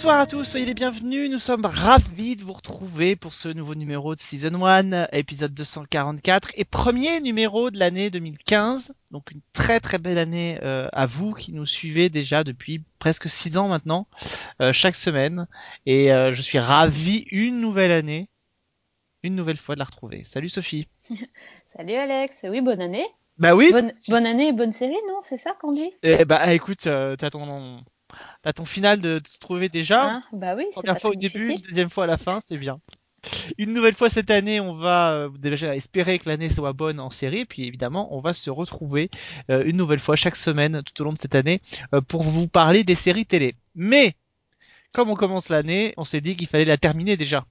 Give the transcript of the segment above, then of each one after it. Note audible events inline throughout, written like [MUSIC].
Bonsoir à tous, soyez les bienvenus. Nous sommes ravis de vous retrouver pour ce nouveau numéro de Season 1, épisode 244 et premier numéro de l'année 2015. Donc une très très belle année euh, à vous qui nous suivez déjà depuis presque 6 ans maintenant, euh, chaque semaine. Et euh, je suis ravi une nouvelle année, une nouvelle fois de la retrouver. Salut Sophie. [LAUGHS] Salut Alex, oui bonne année. Bah oui. Bonne, bonne année et bonne série, non? C'est ça qu'on dit? Eh bah écoute, t'as ton T'as ton final de te trouver déjà. Ah, bah oui, Première fois au début, deuxième fois à la fin, c'est bien. Une nouvelle fois cette année, on va euh, déjà espérer que l'année soit bonne en série, puis évidemment, on va se retrouver euh, une nouvelle fois chaque semaine tout au long de cette année euh, pour vous parler des séries télé. Mais comme on commence l'année, on s'est dit qu'il fallait la terminer déjà.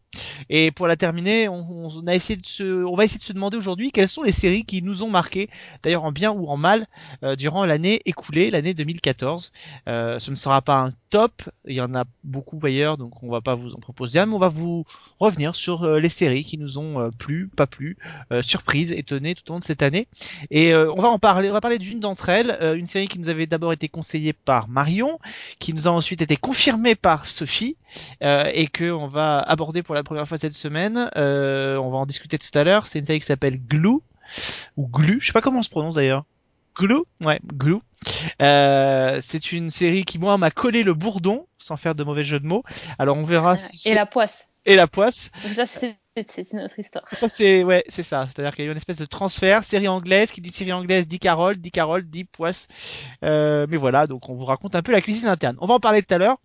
Et pour la terminer, on, a essayé de se, on va essayer de se demander aujourd'hui quelles sont les séries qui nous ont marqué, d'ailleurs en bien ou en mal, euh, durant l'année écoulée, l'année 2014. Euh, ce ne sera pas un top, il y en a beaucoup ailleurs, donc on va pas vous en proposer un, mais on va vous revenir sur euh, les séries qui nous ont euh, plu, pas plu, surprise, étonné tout au long de cette année. Et on va en parler, on va parler d'une d'entre elles, une série qui nous avait d'abord été conseillée par Marion, qui nous a ensuite été confirmée par Sophie, et que on va aborder pour la première fois cette semaine. Euh, on va en discuter tout à l'heure. C'est une série qui s'appelle Glue ou Glu, je sais pas comment on se prononce d'ailleurs. Glue, ouais, Glue. Euh, c'est une série qui moi m'a collé le bourdon, sans faire de mauvais jeu de mots. Alors on verra. Si et la poisse. Et la poisse. Ça c'est une autre histoire. Ça c'est ouais, c'est ça. C'est-à-dire qu'il y a eu une espèce de transfert, série anglaise qui dit série anglaise dit Carole, dit Carole, dit poisse. Euh, mais voilà, donc on vous raconte un peu la cuisine interne. On va en parler tout à l'heure.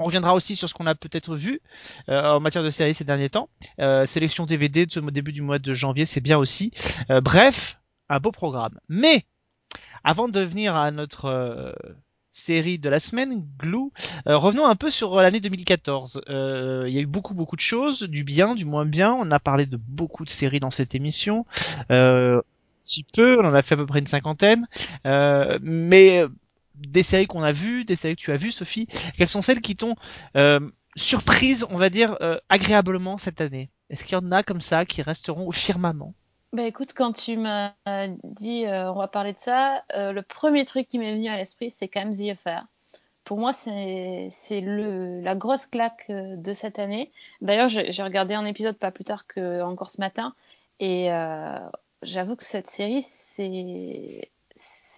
On reviendra aussi sur ce qu'on a peut-être vu euh, en matière de séries ces derniers temps. Euh, sélection DVD de ce début du mois de janvier, c'est bien aussi. Euh, bref, un beau programme. Mais avant de venir à notre série de la semaine, Glue, revenons un peu sur l'année 2014. Il y a eu beaucoup beaucoup de choses, du bien, du moins bien. On a parlé de beaucoup de séries dans cette émission. un petit peu, on en a fait à peu près une cinquantaine. mais des séries qu'on a vues, des séries que tu as vues, Sophie, quelles sont celles qui t'ont euh, surprise, on va dire, euh, agréablement cette année? Est-ce qu'il y en a comme ça qui resteront au firmament? Bah écoute, quand tu m'as dit euh, on va parler de ça, le premier truc qui m'est venu à l'esprit, c'est quand même The Affair. Pour moi, c'est la grosse claque de cette année. D'ailleurs, j'ai regardé un épisode pas plus tard que encore ce matin, et j'avoue que cette série, c'est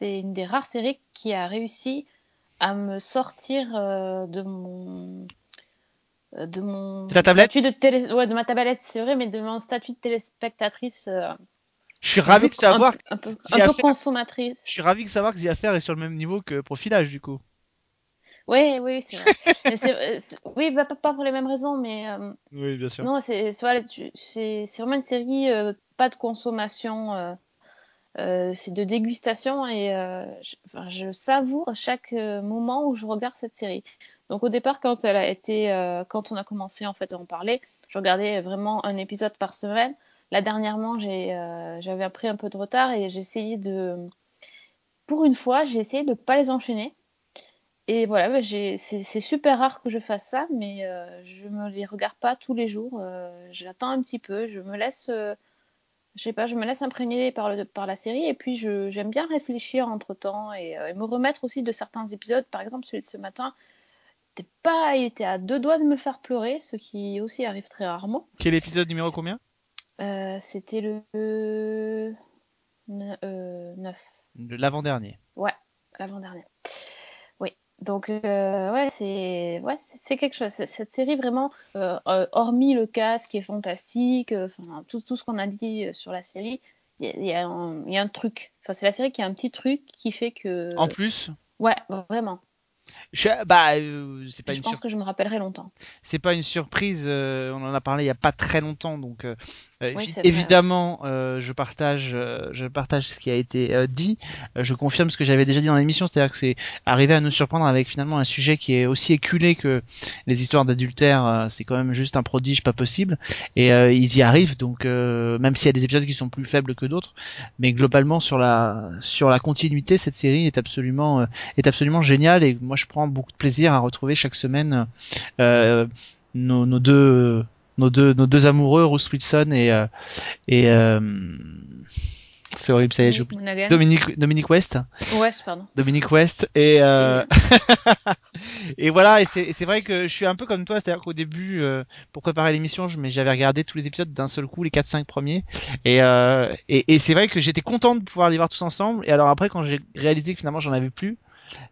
c'est une des rares séries qui a réussi à me sortir euh, de mon euh, de mon statut de télé ouais, de ma tablette c'est vrai mais de mon statut de téléspectatrice euh, je suis ravi de savoir un, peu, un peu, consommatrice. Je suis ravi de savoir que The Affair est sur le même niveau que Profilage du coup. Oui oui c'est vrai. [LAUGHS] Oui bah, pas pour les mêmes raisons mais oui bien sûr. non c'est c'est vraiment une série pas de consommation euh, c'est de dégustation et euh, je, savoure chaque euh, moment où je regarde cette série. Donc au départ, quand elle a été, euh, quand on a commencé en fait à en parler, je regardais vraiment un épisode par semaine. Là dernièrement, j'ai, euh, j'avais pris un peu de retard et j'ai essayé de, pour une fois, j'ai essayé de pas les enchaîner. Et voilà, bah, c'est, c'est super rare que je fasse ça, mais je me les regarde pas tous les jours. J'attends un petit peu, je me laisse je sais pas, je me laisse imprégner par, le, par la série et puis j'aime bien réfléchir entre temps et, euh, et, me remettre aussi de certains épisodes. Par exemple, celui de ce matin, pas, il était à deux doigts de me faire pleurer, ce qui aussi arrive très rarement. Quel épisode numéro combien? Euh, C'était le euh, 9. L'avant-dernier. Ouais, l'avant-dernier. Donc euh, ouais, c'est ouais, c'est quelque chose. Cette série vraiment, euh, euh, hormis le casque qui est fantastique, enfin tout, tout ce qu'on a dit sur la série, il y, y, a un truc. Enfin c'est la série qui a un petit truc qui fait que. En plus? Ouais, vraiment. Je, bah, euh, c'est pas je une pense que je me rappellerai longtemps. C'est pas une surprise. Euh, on en a parlé il y a pas très longtemps, donc euh, oui, évidemment, je partage, je partage ce qui a été dit. je confirme ce que j'avais déjà dit dans l'émission, c'est-à-dire que c'est arrivé à nous surprendre avec finalement un sujet qui est aussi éculé que les histoires d'adultère. c'est quand même juste un prodige pas possible, et ils y arrivent. Donc même s'il y a des épisodes qui sont plus faibles que d'autres, mais globalement sur la sur la continuité, cette série est absolument est absolument géniale et moi je prends beaucoup de plaisir à retrouver chaque semaine euh, nos, nos, deux nos deux nos deux amoureux Bruce Wilson et euh, et euh, c'est horrible ça y est Dominique Dominique West. West pardon. Dominique West et euh, [LAUGHS] et voilà, et c'est vrai que je suis un peu comme toi, c'est-à-dire qu'au début, euh, pour préparer l'émission, j'avais regardé tous les épisodes d'un seul coup, les 4-5 premiers, et, euh, et, et c'est vrai que j'étais content de pouvoir les voir tous ensemble. Et alors après, quand j'ai réalisé que finalement j'en avais plus,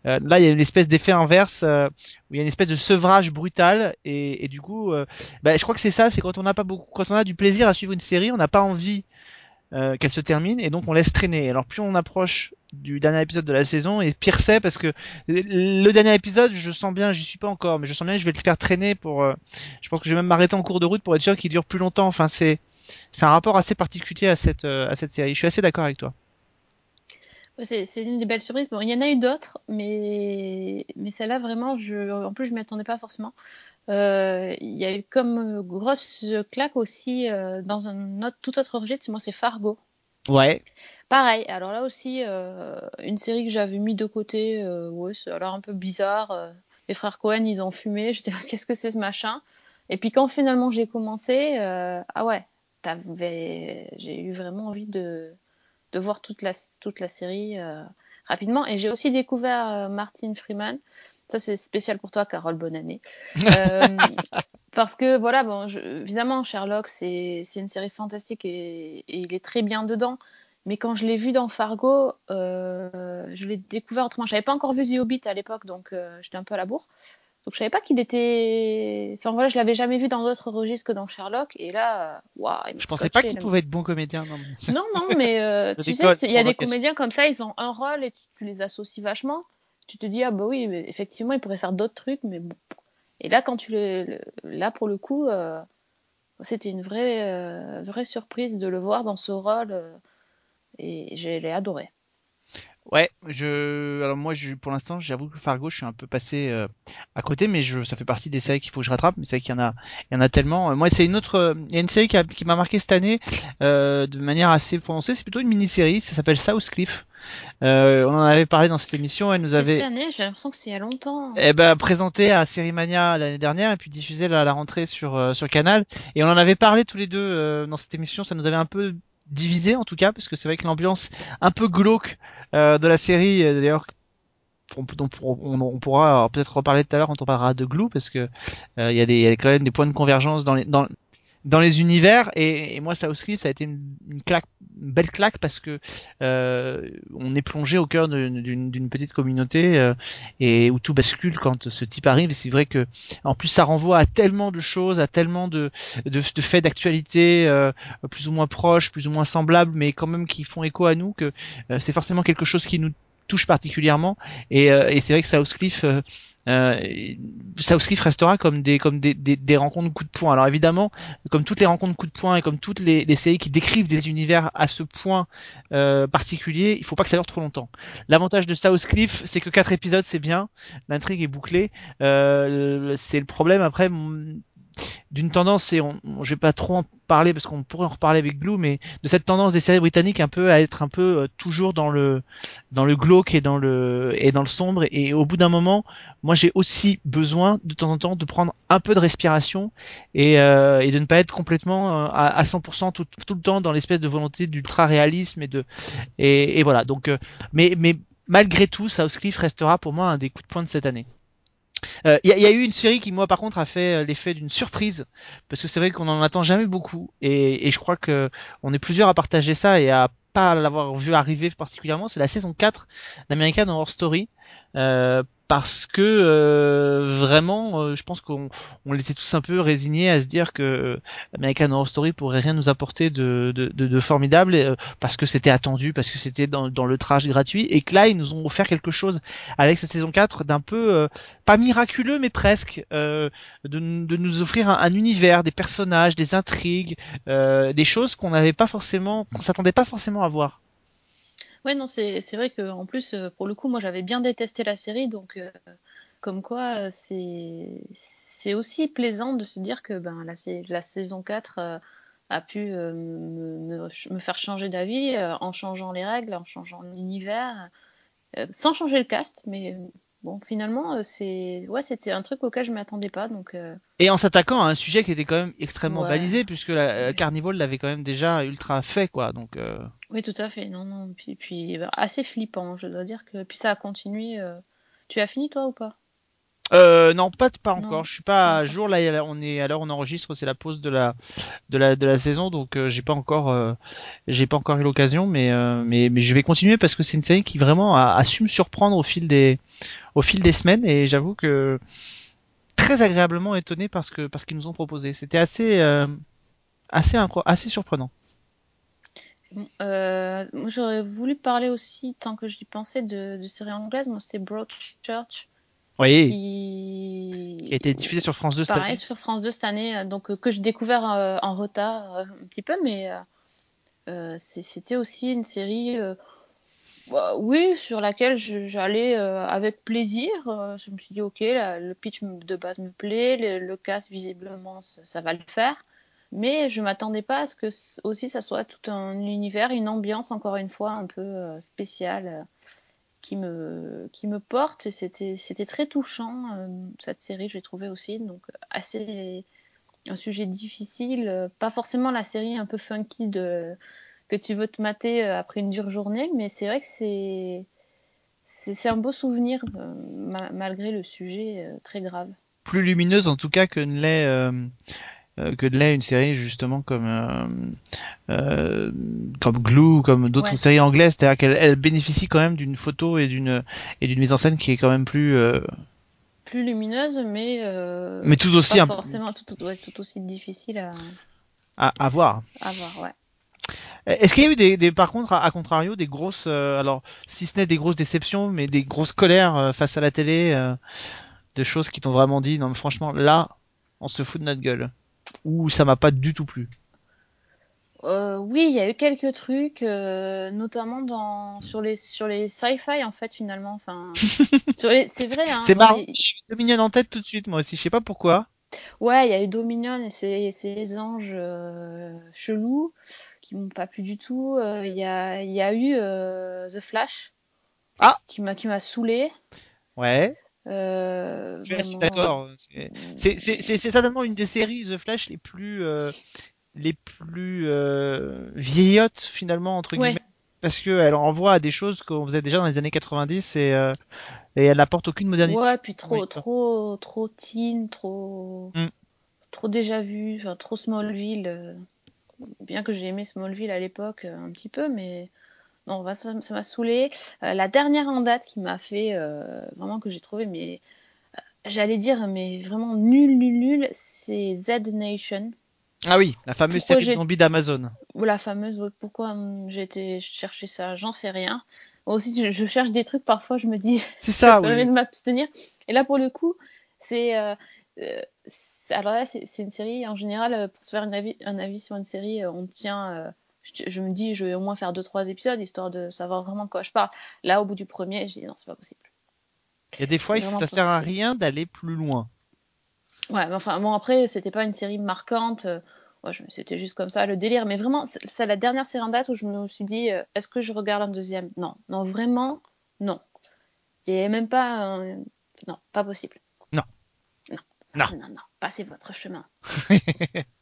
euh, là, il y a une espèce d'effet inverse euh, où il y a une espèce de sevrage brutal et, du coup, euh, bah, je crois que c'est ça, c'est quand on n'a pas beaucoup, quand on a du plaisir à suivre une série, on n'a pas envie euh, qu'elle se termine et donc on laisse traîner. Alors plus on approche du dernier épisode de la saison et pire c'est parce que le dernier épisode je sens bien j'y suis pas encore mais je sens bien je vais le faire traîner pour euh, je pense que je vais même m'arrêter en cours de route pour être sûr qu'il dure plus longtemps. Enfin c'est c'est un rapport assez particulier à cette à cette série. Je suis assez d'accord avec toi c'est une des belles surprises bon il y en a eu d'autres mais mais celle-là vraiment je en plus je m'y attendais pas forcément euh, il y a eu comme grosse claque aussi euh, dans un autre, tout autre registre, moi c'est Fargo. Ouais. Pareil, alors là aussi, euh, une série que j'avais mis de côté, ouais, c'est alors un peu bizarre. les frères Cohen, ils ont fumé, [LAUGHS] j'étais qu'est-ce que c'est ce machin? Et puis quand finalement j'ai commencé, ah ouais, j'ai eu vraiment envie de, de voir toute la, toute la série rapidement. Et j'ai aussi découvert Martin Freeman. Ça, c'est spécial pour toi, Carole. Bonne année. [LAUGHS] euh, parce que, voilà, bon, je, évidemment, Sherlock, c'est une série fantastique et, et, il est très bien dedans. Mais quand je l'ai vu dans Fargo, euh, je l'ai découvert autrement. Je n'avais pas encore vu The Hobbit à l'époque, donc euh, j'étais un peu à la bourre. Donc je savais pas qu'il était. Enfin voilà, je l'avais jamais vu dans d'autres registres que dans Sherlock. Et là, waouh, Je pensais pas qu'il pouvait être bon comédien. Non, non, non [LAUGHS] mais euh, tu sais, il y a des comédiens comme ça, ils ont un rôle et tu, tu les associes vachement tu te dis ah bah oui mais effectivement il pourrait faire d'autres trucs mais bon et là quand tu le, là pour le coup euh, c'était une vraie euh, vraie surprise de le voir dans ce rôle euh, et je l'ai adoré Ouais, je alors moi je pour l'instant j'avoue que Fargo je suis un peu passé euh, à côté mais je ça fait partie des séries qu'il faut que je rattrape mais c'est vrai qu'il y en a il y en a tellement. Moi c'est une autre il y a une série qui, qui m'a marqué cette année euh, de manière assez prononcée, c'est plutôt une mini-série, ça s'appelle Southcliffe. Euh, on en avait parlé dans cette émission, elle nous avait cette année, j'ai l'impression que c'était il y a longtemps. Eh ben présenté à Série Mania l'année dernière et puis diffusé à la rentrée sur euh, sur Canal et on en avait parlé tous les deux euh, dans cette émission, ça nous avait un peu divisé en tout cas parce que c'est vrai que l'ambiance un peu glauque euh, de la série euh, d'ailleurs on, on, pourra peut-être reparler tout à l'heure quand on parlera de Glue parce que euh, il y, a des, y a quand même des points de convergence dans les dans dans les univers. Et, et moi Cliff ça a été une, claque une belle claque parce que euh, on est plongé au cœur d'une petite communauté euh, et où tout bascule quand ce type arrive. C'est vrai que en plus ça renvoie à tellement de choses à tellement de de, de faits d'actualité euh, plus ou moins proches plus ou moins semblables mais quand même qui font écho à nous que euh, c'est forcément quelque chose qui nous touche particulièrement. Et, euh, et c'est vrai que Southcliffe euh, euh, Southcliffe restera comme des comme des, des, rencontres coup de poing. Alors évidemment, comme toutes les rencontres coup de poing et comme toutes les, séries qui décrivent des univers à ce point euh, particulier, il faut pas que ça dure trop longtemps. L'avantage de Southcliffe, c'est que quatre épisodes c'est bien, l'intrigue est bouclée. Euh, c'est le problème après d'une tendance, et on, je vais pas trop en parler parce qu'on pourrait en reparler avec Glue, mais de cette tendance des séries britanniques un peu à être un peu euh, toujours dans le dans le glauque et dans le et dans le sombre. Et, au bout d'un moment, moi j'ai aussi besoin de temps en temps de prendre un peu de respiration et, euh, et de ne pas être complètement euh, à, à 100% tout, le temps dans l'espèce de volonté d'ultra réalisme et de et voilà. Donc, euh, mais mais malgré tout, Southcliffe restera pour moi un des coups de poing de cette année. Il euh, y, a eu une série qui moi par contre a fait euh, l'effet d'une surprise parce que c'est vrai qu'on en attend jamais beaucoup et, et je crois que on est plusieurs à partager ça et à pas l'avoir vu arriver particulièrement. C'est la saison 4 d'American Horror Story. Euh, parce que euh, vraiment, euh, je pense qu'on on était tous un peu résignés à se dire que American Horror Story pourrait rien nous apporter de, de, de, de formidable euh, parce que c'était attendu, parce que c'était dans, dans le trash gratuit, et que là ils nous ont offert quelque chose avec cette saison 4 d'un peu euh, pas miraculeux mais presque de, de, nous offrir un, un, univers, des personnages, des intrigues, des choses qu'on n'avait pas forcément, qu'on s'attendait pas forcément à voir. Ouais, non, c'est vrai que en plus, euh, pour le coup, moi j'avais bien détesté la série, donc euh, comme quoi euh, c'est c'est aussi plaisant de se dire que ben, la, la saison 4 euh, a pu euh, me, me, faire changer d'avis en changeant les règles, en changeant l'univers, sans changer le cast, mais bon, finalement, c'est ouais, c'était un truc auquel je m'attendais pas, donc. Et en s'attaquant à un sujet qui était quand même extrêmement ouais. balisé, puisque la, la Carnival l'avait quand même déjà ultra fait, quoi, donc. Oui, tout à fait. Non, non. Puis, puis assez flippant, je dois dire que. Puis ça a continué. Euh... Tu as fini toi ou pas? Euh, non, pas pas Non, encore. Je suis pas à jour. Là, on est à l'heure on enregistre, c'est la pause de la de la de la saison, donc euh, j'ai pas encore euh, j'ai pas encore eu l'occasion, mais euh, mais mais je vais continuer parce que c'est une série qui vraiment a, a su me surprendre au fil des au fil des semaines et j'avoue que très agréablement étonné parce que parce qu'ils nous ont proposé. C'était assez euh, assez assez surprenant. Euh, j'aurais voulu parler aussi, tant que j'y pensais, de, de séries anglaises. Moi, c'était Broadchurch, Oui, qui... qui a été diffusé sur France 2 cette Pareil, année. sur France 2 cette année, euh, donc euh, que j'ai découvert euh, en retard un petit peu, mais c'était aussi une série, bah, oui, sur laquelle je- j'allais euh, avec plaisir. Euh, je me suis dit, ok, la- le pitch de base me plaît, le, le cast visiblement ça, ça va le faire, mais je m'attendais pas à ce que aussi ça soit tout un univers, une ambiance encore une fois un peu euh, spéciale qui me qui me porte. Et c'était très touchant euh, cette série, je l'ai trouvé aussi, donc assez un sujet difficile, pas forcément la série un peu funky de, que tu veux te mater euh, après une dure journée, mais c'est vrai que c'est c'est un beau souvenir euh, ma- malgré le sujet très grave. Plus lumineuse en tout cas que ne l'est que de l'est une série justement comme euh, euh, comme Glue comme d'autres Ouais. séries anglaises, c'est-à-dire qu'elle elle bénéficie quand même d'une photo et d'une et d'une mise en scène qui est quand même plus euh, Plus lumineuse, mais euh, mais tout aussi pas forcément tout, ouais, tout aussi difficile à, à, à voir. à voir. Ouais. Est-ce qu'il y a eu des, des par contre à, à contrario des grosses euh, alors si ce n'est des grosses déceptions mais des grosses colères euh, face à la télé euh, de choses qui t'ont vraiment dit non mais franchement là on se fout de notre gueule ou ça m'a pas du tout plu. Euh, oui, il y a eu quelques trucs, euh, notamment dans sur les sur les sci-fi en fait finalement. Enfin, [LAUGHS] sur les, c'est vrai. Hein, C'est marrant, j'ai eu Dominion en tête tout de suite moi aussi, je sais pas pourquoi. Ouais, il y a eu Dominion et ces anges euh, chelous qui m'ont pas plu du tout. Il y a, il y a eu The Flash Ah qui m'a qui m'a saoulé. Ouais. Euh, Je suis assez vraiment, d'accord. C'est certainement une des séries The Flash les plus euh, les plus euh, vieillottes finalement entre Ouais, guillemets parce que elle renvoie à des choses qu'on faisait déjà dans les années 90 et euh, et elle n'apporte aucune modernité. ouais, puis trop trop trop teen, trop Mm. trop déjà vu, enfin trop Smallville. euh, bien que j'ai aimé Smallville à l'époque euh, un petit peu, mais non, ça m'a saoulé. Euh, la dernière en date qui m'a fait euh, vraiment que j'ai trouvé mais J'allais dire, mais vraiment nul, nul, nul, c'est Z Nation. Ah oui, la fameuse Pourquoi série de zombies d'Amazon. ou la fameuse, pourquoi hum, j'ai été chercher ça, j'en sais rien. Moi aussi, je, je cherche des trucs, parfois je me dis, [LAUGHS] C'est je ça, [LAUGHS] permets oui. de m'abstenir. Et là, pour le coup, c'est, euh, euh, alors là, c'est une série, en général, euh, pour se faire un avis, un avis sur une série, euh, on tient, euh, je, je me dis, je vais au moins faire deux, trois épisodes, histoire de savoir vraiment de quoi je parle. Là, au bout du premier, je dis, non, c'est pas possible. Il y a des fois, ça sert à rien d'aller plus loin. Ouais, mais enfin, bon, après, c'était pas une série marquante. euh, ouais, c'était juste comme ça, le délire. Mais vraiment, c'est la dernière série en date où je me suis dit, euh, est-ce que je regarde un deuxième? Non, non, vraiment, non. Il y a même pas. Non, pas possible. Non. Non, Non. non, non, passez votre chemin. [LAUGHS]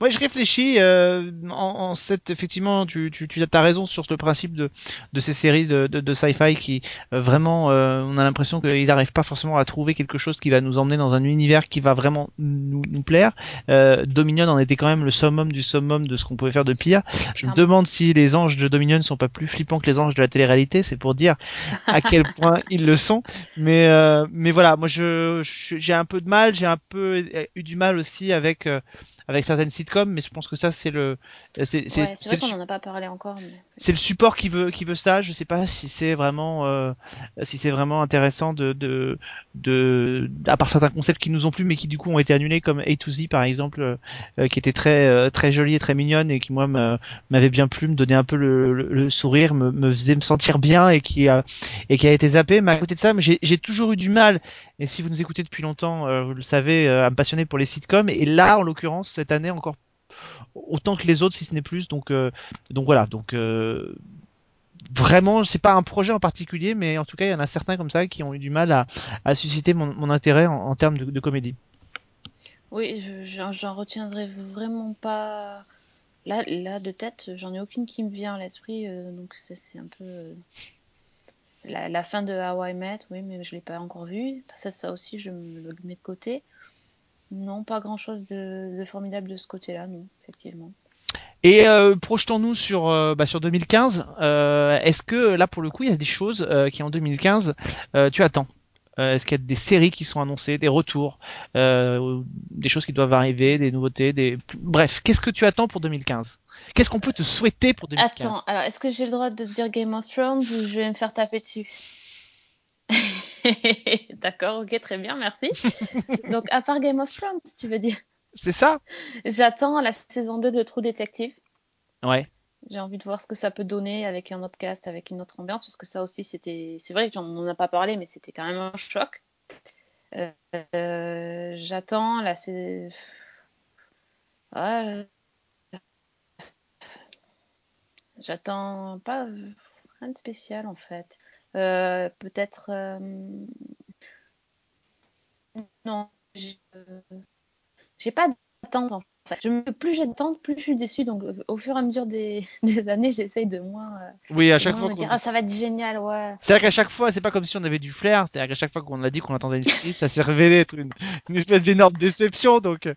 Moi, je réfléchis euh, en, en cette effectivement, tu, tu, tu as raison sur le principe de, de ces séries de, de, de sci-fi qui euh, vraiment, euh, on a l'impression qu'ils n'arrivent pas forcément à trouver quelque chose qui va nous emmener dans un univers qui va vraiment nous, nous plaire. Euh, Dominion en était quand même le summum du summum de ce qu'on pouvait faire de pire. Je me demande si les anges de Dominion sont pas plus flippants que les anges de la télé-réalité. C'est pour dire à quel [LAUGHS] point ils le sont. Mais euh, mais voilà, moi je je- j'ai un peu de mal, j'ai un peu eu du mal aussi avec euh, avec certaines sitcoms, mais je pense que ça c'est le c'est c'est Ouais, vrai qu'on en a pas parlé encore, mais... c'est le support qui veut qui veut ça. Je sais pas si c'est vraiment euh, si c'est vraiment intéressant de de de à part certains concepts qui nous ont plu mais qui du coup ont été annulés comme A to Z par exemple euh, qui était très euh, très jolie et très mignonne et qui moi m'avait bien plu, me donnait un peu le, le, le sourire, me, me faisait me sentir bien et qui a et qui a été zappé. Mais à côté de ça, j'ai toujours eu du mal. Et si vous nous écoutez depuis longtemps, euh, vous le savez, euh, me passionner pour les sitcoms. Et là, en l'occurrence, cette année encore autant que les autres, si ce n'est plus. Donc euh, voilà. Donc euh, vraiment, c'est pas un projet en particulier, mais en tout cas, il y en a certains comme ça qui ont eu du mal à, susciter mon, intérêt en, termes de, comédie. Oui, je- j'en retiendrai vraiment pas... Là, là, de tête, j'en ai aucune qui me vient à l'esprit, donc c'est un peu... la, fin de How I Met, oui, mais je l'ai pas encore vu. Ça, ça aussi, je le mets de côté. Non, pas grand-chose de, formidable de ce côté-là, non, effectivement. Et euh, projetons-nous sur euh, bah, 2015. Euh, Est-ce que là pour le coup il y a des choses qui en 2015 euh, tu attends? Est-ce qu'il y a des séries qui sont annoncées, des retours, des choses qui doivent arriver, des nouveautés, des bref, qu'est-ce que tu attends pour 2015 Qu'est-ce qu'on peut te souhaiter pour 2015 Attends, alors est-ce que j'ai le droit de dire Game of Thrones ou je vais me faire taper dessus? [LAUGHS] D'accord, ok, très bien, merci. [LAUGHS] Donc, à part Game of Thrones, tu veux dire C'est ça? J'attends la saison 2 de True Detective. Ouais. J'ai envie de voir ce que ça peut donner avec un autre cast, avec une autre ambiance, parce que ça aussi, c'était. C'est vrai qu'on n'en a pas parlé, mais c'était quand même un choc. Euh, euh, J'attends la. Ouais. J'attends pas rien de spécial en fait. Euh, Peut-être. euh, Non, j'ai pas d'attente en fait. Je. Plus j'ai d'attente, plus je suis déçue. Donc euh, au fur et à mesure des, [LAUGHS] des années, j'essaye de moins, euh, Oui, à chaque fois. me dire ah ça va être génial, ouais. C'est-à-dire qu'à chaque fois, c'est pas comme si on avait du flair. C'est-à-dire qu'à chaque fois qu'on a dit qu'on attendait une série, ça s'est révélé être une, une espèce d'énorme déception. Donc euh,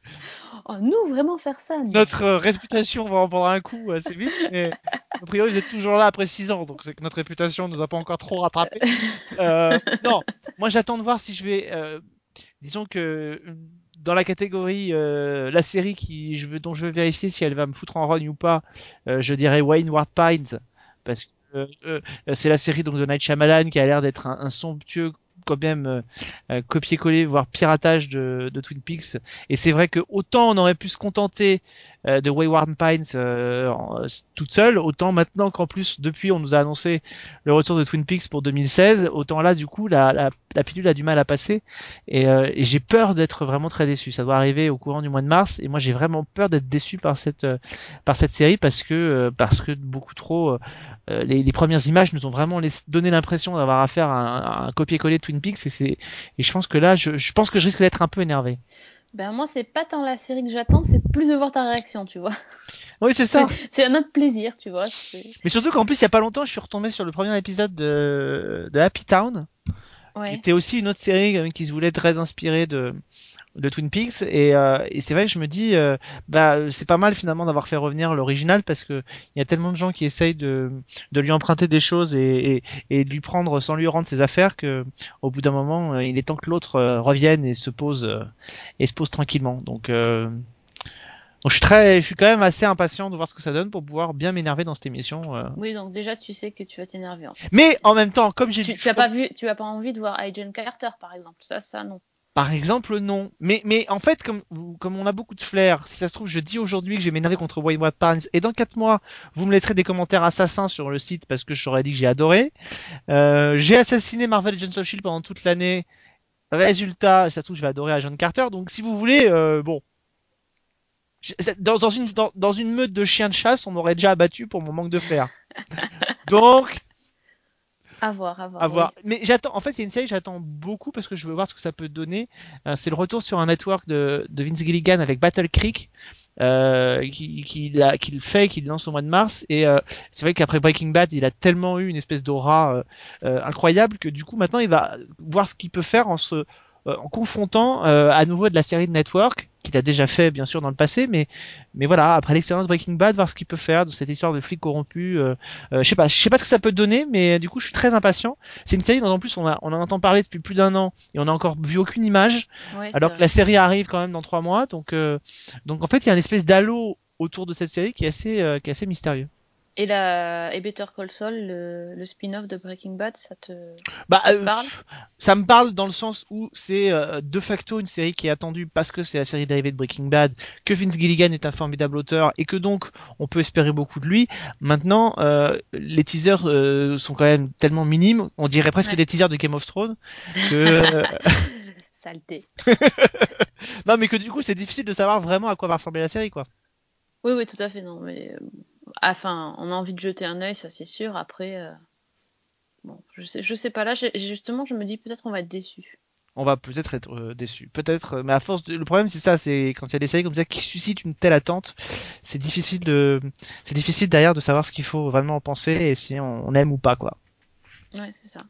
Oh, nous vraiment faire ça. nous. notre euh, réputation va en prendre un coup assez vite. Mais a priori, vous êtes toujours là après 6 ans, donc c'est que notre réputation nous a pas encore trop rattrapé. Euh, non, moi j'attends de voir si je vais. disons que dans la catégorie euh, la série dont je veux vérifier si elle va me foutre en rogne ou pas, euh, je dirais Wayne Ward Pines parce que euh, c'est la série donc de Night Shyamalan qui a l'air d'être un, somptueux quand même copier-coller voire piratage de, de Twin Peaks. Et c'est vrai que autant on aurait pu se contenter de Wayward Pines euh, en- toute seule autant maintenant qu'en plus depuis on nous a annoncé le retour de Twin Peaks pour 2016 autant là du coup la, la, la pilule a du mal à passer et, euh, et j'ai peur d'être vraiment très déçu. Ça doit arriver au courant du mois de mars et moi j'ai vraiment peur d'être déçu par cette euh, par cette série parce que euh, parce que beaucoup trop euh, euh, les, les premières images nous ont vraiment donné l'impression d'avoir affaire à un, un copier-coller Twin Peaks et c'est et je pense que là je, je pense que je risque d'être un peu énervé. Ben moi c'est pas tant la série que j'attends, c'est plus de voir ta réaction, tu vois. Oui c'est ça. C'est un autre plaisir, tu vois. Mais surtout qu'en plus il y a pas longtemps je suis retombé sur le premier épisode de, de Happy Town qui était aussi une autre série euh, qui se voulait très inspirée de de Twin Peaks et, euh, et c'est vrai que je me dis euh, bah c'est pas mal finalement d'avoir fait revenir l'original parce que il y a tellement de gens qui essayent de de lui emprunter des choses et, et, et de lui prendre sans lui rendre ses affaires que au bout d'un moment euh, il est temps que l'autre euh, revienne et se pose euh, et se pose tranquillement donc euh, donc je suis très je suis quand même assez impatient de voir ce que ça donne pour pouvoir bien m'énerver dans cette émission. Oui, donc déjà tu sais que tu vas t'énerver. en fait. mais en même temps comme j'ai Tu, tu as pas vu, tu as pas envie de voir Agent Carter par exemple. Ça, ça non. Par exemple, non. Mais, mais en fait, comme, comme on a beaucoup de flair, si ça se trouve, je dis aujourd'hui que je vais m'énerver contre Wayward Pines, et dans 4 mois, vous me laisserez des commentaires assassins sur le site parce que je t'aurais dit que j'ai adoré. Euh, j'ai assassiné Marvel Agents of Shield pendant toute l'année. Résultat, ça se trouve, je vais adorer Agent Carter. Donc, si vous voulez, euh, bon. Dans, dans, une, dans, dans une meute de chiens de chasse, on m'aurait déjà abattu pour mon manque de flair. [LAUGHS] Donc, À voir, à voir. à oui. voir. Mais j'attends. En fait, il y a une série que j'attends beaucoup parce que je veux voir ce que ça peut donner. Euh, c'est le retour sur un network de, de Vince Gilligan avec Battle Creek, euh, qui, qui, l'a- qui le fait, qui le lance au mois de mars. Et euh, c'est vrai qu'après Breaking Bad, il a tellement eu une espèce d'aura incroyable que du coup maintenant il va voir ce qu'il peut faire en se en confrontant à nouveau de la série de Network qu'il a déjà fait bien sûr dans le passé mais mais voilà après l'expérience Breaking Bad voir ce qu'il peut faire de cette histoire de flic corrompu euh, euh, je sais pas je sais pas ce que ça peut donner mais euh, du coup je suis très impatient. C'est une série dont en plus on a on en entend parler depuis plus d'un an et on n'a encore vu aucune image Ouais, alors que la série arrive quand même dans trois mois. Donc donc en fait il y a une espèce d'halo autour de cette série qui est assez qui est assez mystérieux Et la et Better Call Saul, le, le spin-off de Breaking Bad, ça te bah ça te euh, parle? Ça me parle dans le sens où c'est euh, de facto une série qui est attendue parce que c'est la série dérivée de Breaking Bad, que Vince Gilligan est un formidable auteur et que donc on peut espérer beaucoup de lui. Maintenant, euh, les teasers sont quand même tellement minimes, on dirait presque Ouais. des teasers de Game of Thrones, que [LAUGHS] Saleté. [LAUGHS] non mais que du coup c'est difficile de savoir vraiment à quoi va ressembler la série quoi. Oui, oui, tout à fait. Non, mais enfin, on a envie de jeter un œil, ça c'est sûr. Après, euh, bon, je sais, je sais pas. Là, justement, je me dis peut-être on va être déçu. On va peut-être être euh, déçu, peut-être, euh, mais à force de... le problème c'est ça, c'est quand il y a des séries comme ça qui suscitent une telle attente, c'est difficile de, c'est difficile derrière de savoir ce qu'il faut vraiment en penser et si on, on aime ou pas quoi. Ouais, c'est ça.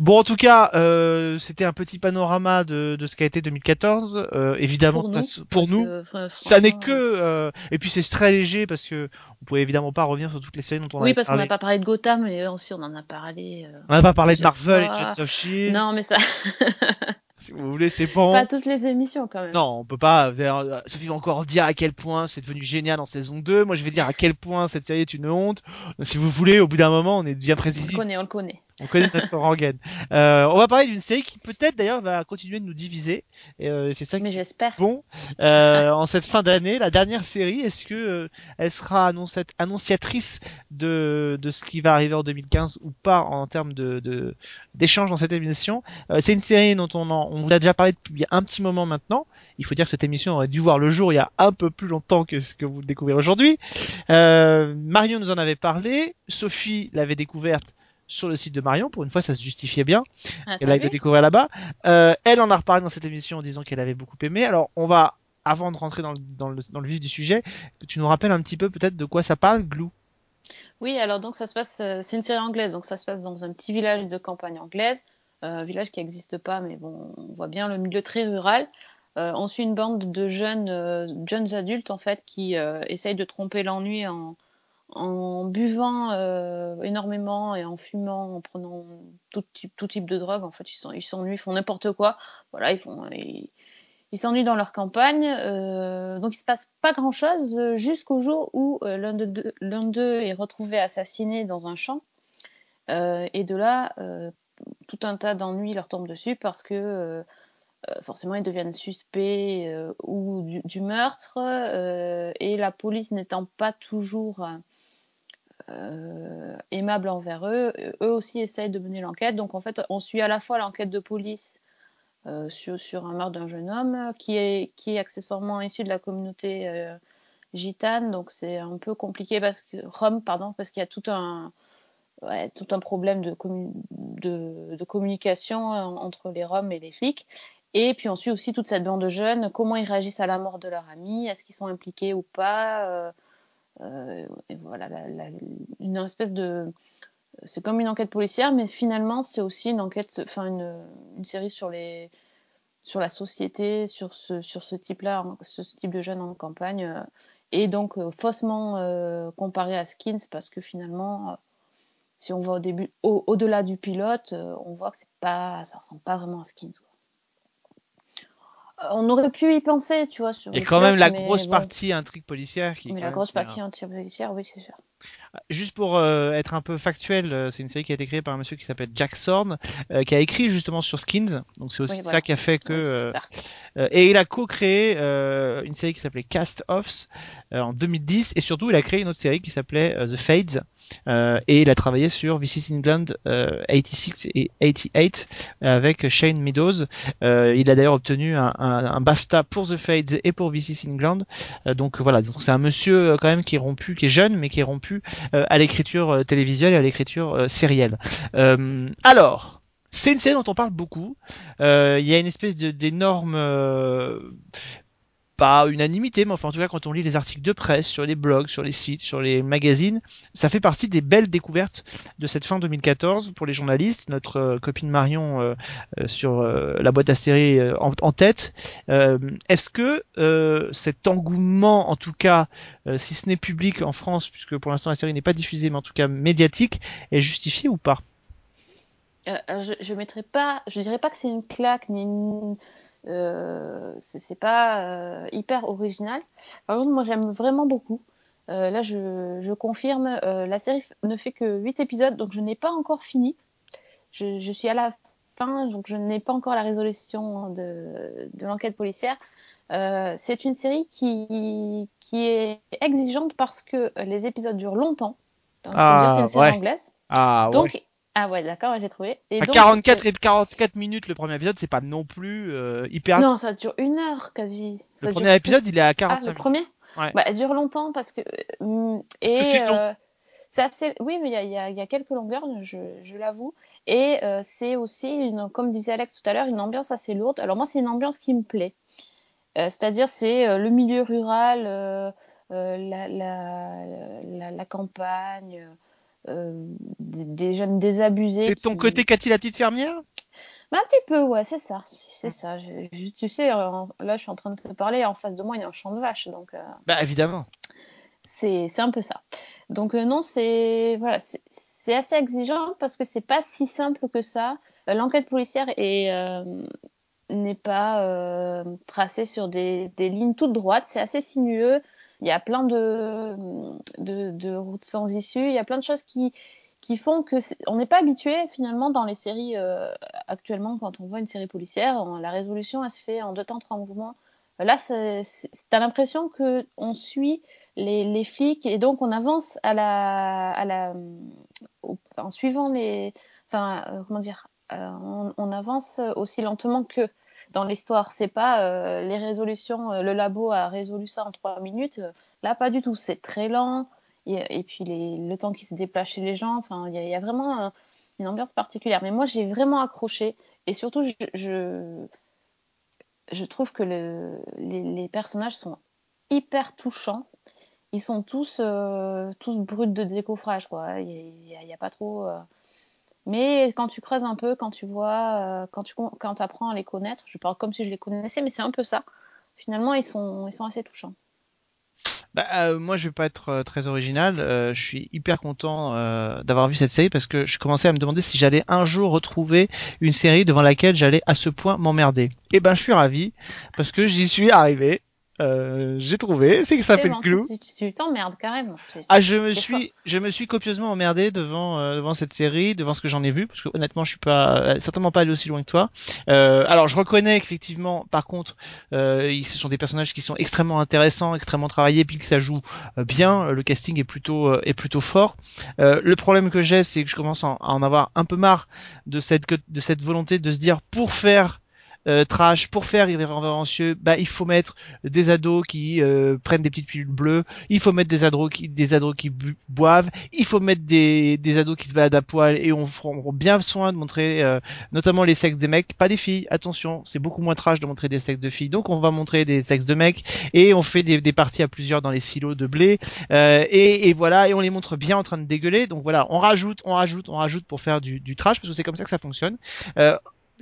Bon, en tout cas, euh, c'était un petit panorama de, de ce qu'a été 2014. Euh, évidemment, Pour nous, ça- pour parce nous, que, enfin, ça n'est que. euh, et puis c'est très léger parce que on pouvait évidemment pas revenir sur toutes les séries dont on Oui, avait parce qu'on parlé. n'a pas parlé de Gotham, mais aussi on en a parlé. euh, On n'a pas parlé de Marvel et. Agents of Shield. Non, mais ça, [LAUGHS] Si vous voulez, c'est bon. pas toutes les émissions quand même. Non, on peut pas. euh, Sophie va encore dire à quel point c'est devenu génial en saison 2. Moi, je vais dire à quel point cette série est une honte. Si vous voulez, au bout d'un moment, on est bien On le connaît, on le connaît. On connaît notre rengaine. Euh, on va parler d'une série qui peut-être d'ailleurs va continuer de nous diviser. Euh, c'est ça Mais j'espère. bon euh, en cette fin d'année. La dernière série, est-ce que euh, elle sera annonciatrice de, de ce qui va arriver en 2015 ou pas en termes de de- d'échange dans cette émission? Euh, C'est une série dont on, en, on vous a déjà parlé depuis un petit moment maintenant. Il faut dire que cette émission aurait dû voir le jour il y a un peu plus longtemps que ce que vous découvrez aujourd'hui. Euh, Marion nous en avait parlé, Sophie l'avait découverte sur le site de Marion. Pour une fois, ça se justifiait bien. Ah, Elle a le découvrir là-bas. Euh, elle en a reparlé dans cette émission en disant qu'elle avait beaucoup aimé. Alors, on va, avant de rentrer dans le, dans le, dans le vif du sujet, que tu nous rappelles un petit peu peut-être de quoi ça parle, Glou? Oui, alors donc ça se passe, euh, c'est une série anglaise, donc ça se passe dans un petit village de campagne anglaise, euh, un village qui n'existe pas, mais bon, on voit bien le milieu très rural. Euh, on suit une bande de jeunes, euh, jeunes adultes en fait qui euh, essayent de tromper l'ennui en, en buvant euh, énormément et en fumant, en prenant tout type, tout type de drogue. En fait, ils s'ennuient, ils font n'importe quoi. Voilà, ils s'ennuient dans leur campagne. Euh, donc il se passe pas grand chose jusqu'au jour où euh, l'un de deux- est retrouvé assassiné dans un champ. Euh, et de là, euh, tout un tas d'ennuis leur tombent dessus parce que euh, euh, forcément ils deviennent suspects euh, ou du, meurtre euh, et la police n'étant pas toujours euh, aimable envers eux, eux aussi essayent de mener l'enquête. Donc en fait, on suit à la fois l'enquête de police euh, sur, sur un meurtre d'un jeune homme qui est, qui est accessoirement issu de la communauté euh, gitane, donc c'est un peu compliqué parce que Rome, pardon, parce qu'il y a tout un tout un problème de, de, communication euh, entre les Roms et les flics. Et puis on suit aussi toute cette bande de jeunes, comment ils réagissent à la mort de leur ami, est-ce qu'ils sont impliqués ou pas? euh, euh, et voilà, une espèce de. C'est comme une enquête policière, mais finalement c'est aussi une enquête, enfin une, une série sur les sur la société, sur ce, sur ce type-là, ce type de jeunes en campagne, euh, et donc euh, faussement euh, comparé à Skins, parce que finalement, euh, si on va au début, au- au-delà du pilote, euh, on voit que c'est pas, ça ressemble pas vraiment à Skins. On aurait pu y penser, tu vois, sur Et quand même la grosse bon. partie intrigue policière qui. Mais la grosse partie anti-policière, oui, c'est sûr. Juste pour euh, être un peu factuel, euh, c'est une série qui a été créée par un monsieur qui s'appelle Jack Thorne, euh, qui a écrit justement sur Skins. Donc c'est aussi Oui, ça qui a fait que. Oui, et il a co-créé une série qui s'appelait Cast Offs en 2010 et surtout il a créé une autre série qui s'appelait The Fades et il a travaillé sur This is England euh, 86 et 88 avec Shane Meadows. Euh, il a d'ailleurs obtenu un, BAFTA pour The Fades et pour This is England. Euh, donc voilà, c'est un monsieur euh, quand même qui est rompu, qui est jeune mais qui est rompu euh, à l'écriture euh, télévisuelle et à l'écriture euh, sérielle. Euh, alors. C'est une série dont on parle beaucoup. Euh, Il y a une espèce d'énorme euh, pas unanimité, mais enfin en tout cas quand on lit les articles de presse sur les blogs, sur les sites, sur les magazines, ça fait partie des belles découvertes de cette fin 2014 pour les journalistes. Notre euh, copine Marion euh, euh, sur euh, la boîte à séries euh, en, en tête. Est-ce que cet engouement, en tout cas, si ce n'est public en France, puisque pour l'instant la série n'est pas diffusée, mais en tout cas médiatique, est justifié ou pas? Je, je mettrais pas, je dirais pas que c'est une claque ni une, c'est c'est pas euh, hyper original. Par contre, moi j'aime vraiment beaucoup. Euh, là, je, je confirme, euh, la série ne fait que 8 épisodes, donc je n'ai pas encore fini. Je, je suis à la fin, donc je n'ai pas encore la résolution de, de l'enquête policière. Euh, c'est une série qui, qui est exigeante parce que les épisodes durent longtemps. Donc, Ah, c'est une série ouais. anglaise. Ah Donc, ah ouais, d'accord, j'ai trouvé. Et À donc, 44 c'est- et 44 minutes le premier épisode, c'est pas non plus euh, hyper. Non, ça dure une heure quasi. Ça le premier épisode, il est à Ah, 45 le minutes. premier Ouais. bah, Elle dure longtemps parce que. hum, Parce et c'est long. euh, assez. Oui, mais il y a, il y a- il y a quelques longueurs, je, je l'avoue. Et euh, c'est aussi, une, comme disait Alex tout à l'heure, une ambiance assez lourde. Alors, moi, c'est une ambiance qui me plaît. Euh, C'est-à-dire, c'est euh, le milieu rural, euh, euh, la, la, la, la campagne. Des, jeunes désabusés. C'est ton côté Cathy la petite fermière? Bah, un petit peu, ouais, c'est ça, c'est ça. tu sais, là, je suis en train de te parler, en face de moi, il y a un champ de vache, donc. Bah, évidemment. C'est un peu ça. Donc non, c'est voilà, c'est assez exigeant parce que c'est pas si simple que ça. L'enquête policière est n'est pas euh, tracé sur des, lignes toutes droites, c'est assez sinueux. Il y a plein de, de, routes sans issue, il y a plein de choses qui, qui font que on n'est pas habitué finalement dans les séries euh, actuellement quand on voit une série policière, la résolution elle se fait en deux temps trois mouvements. Là, t'as l'impression que on suit les, les, flics et donc on avance à la, à la, en suivant les, enfin euh, comment dire, on, on, avance aussi lentement que dans l'histoire. C'est pas euh, les résolutions, euh, le labo a résolu ça en trois minutes. Là, pas du tout. C'est très lent. Et, puis le temps qui se déplace chez les gens. Enfin, il y, a vraiment euh, une ambiance particulière. Mais moi, j'ai vraiment accroché. Et surtout, je, trouve que les, personnages sont hyper touchants. Ils sont tous, tous bruts de décoffrage, quoi. Il n'y a, pas trop. Mais quand tu creuses un peu, quand tu vois, euh, quand tu quand apprends à les connaître, je parle comme si je les connaissais, mais c'est un peu ça. Finalement, ils sont, ils sont assez touchants. Bah, euh, moi, je vais pas être euh, très original. je suis hyper content d'avoir vu cette série parce que je commençais à me demander si j'allais un jour retrouver une série devant laquelle j'allais à ce point m'emmerder. Et eh ben, je suis ravi parce que j'y suis arrivé. Euh, j'ai trouvé, c'est que ça fait le clou. Tu, tu t'emmerdes carrément. ah, je me suis, je me suis copieusement emmerdé devant euh, devant cette série, devant ce que j'en ai vu, parce que honnêtement, je suis pas euh, certainement pas allé aussi loin que toi. Euh, alors, je reconnais qu'effectivement, par contre, ce sont des personnages qui sont extrêmement intéressants, extrêmement travaillés, puis que ça joue bien. Le casting est plutôt est plutôt fort. le problème que j'ai, c'est que je commence à en avoir un peu marre de cette de cette volonté de se dire pour faire euh, trash pour faire irrévérencieux, bah il faut mettre des ados qui euh, prennent des petites pilules bleues, il faut mettre des ados qui des ados qui boivent, il faut mettre des, des ados qui se baladent à poil et on prend bien soin de montrer euh, notamment les sexes des mecs, pas des filles. Attention, c'est beaucoup moins trash de montrer des sexes de filles, donc on va montrer des sexes de mecs et on fait des, des parties à plusieurs dans les silos de blé et, et, voilà et on les montre bien en train de dégueuler. Donc voilà, on rajoute, on rajoute, on rajoute pour faire du, du trash parce que c'est comme ça que ça fonctionne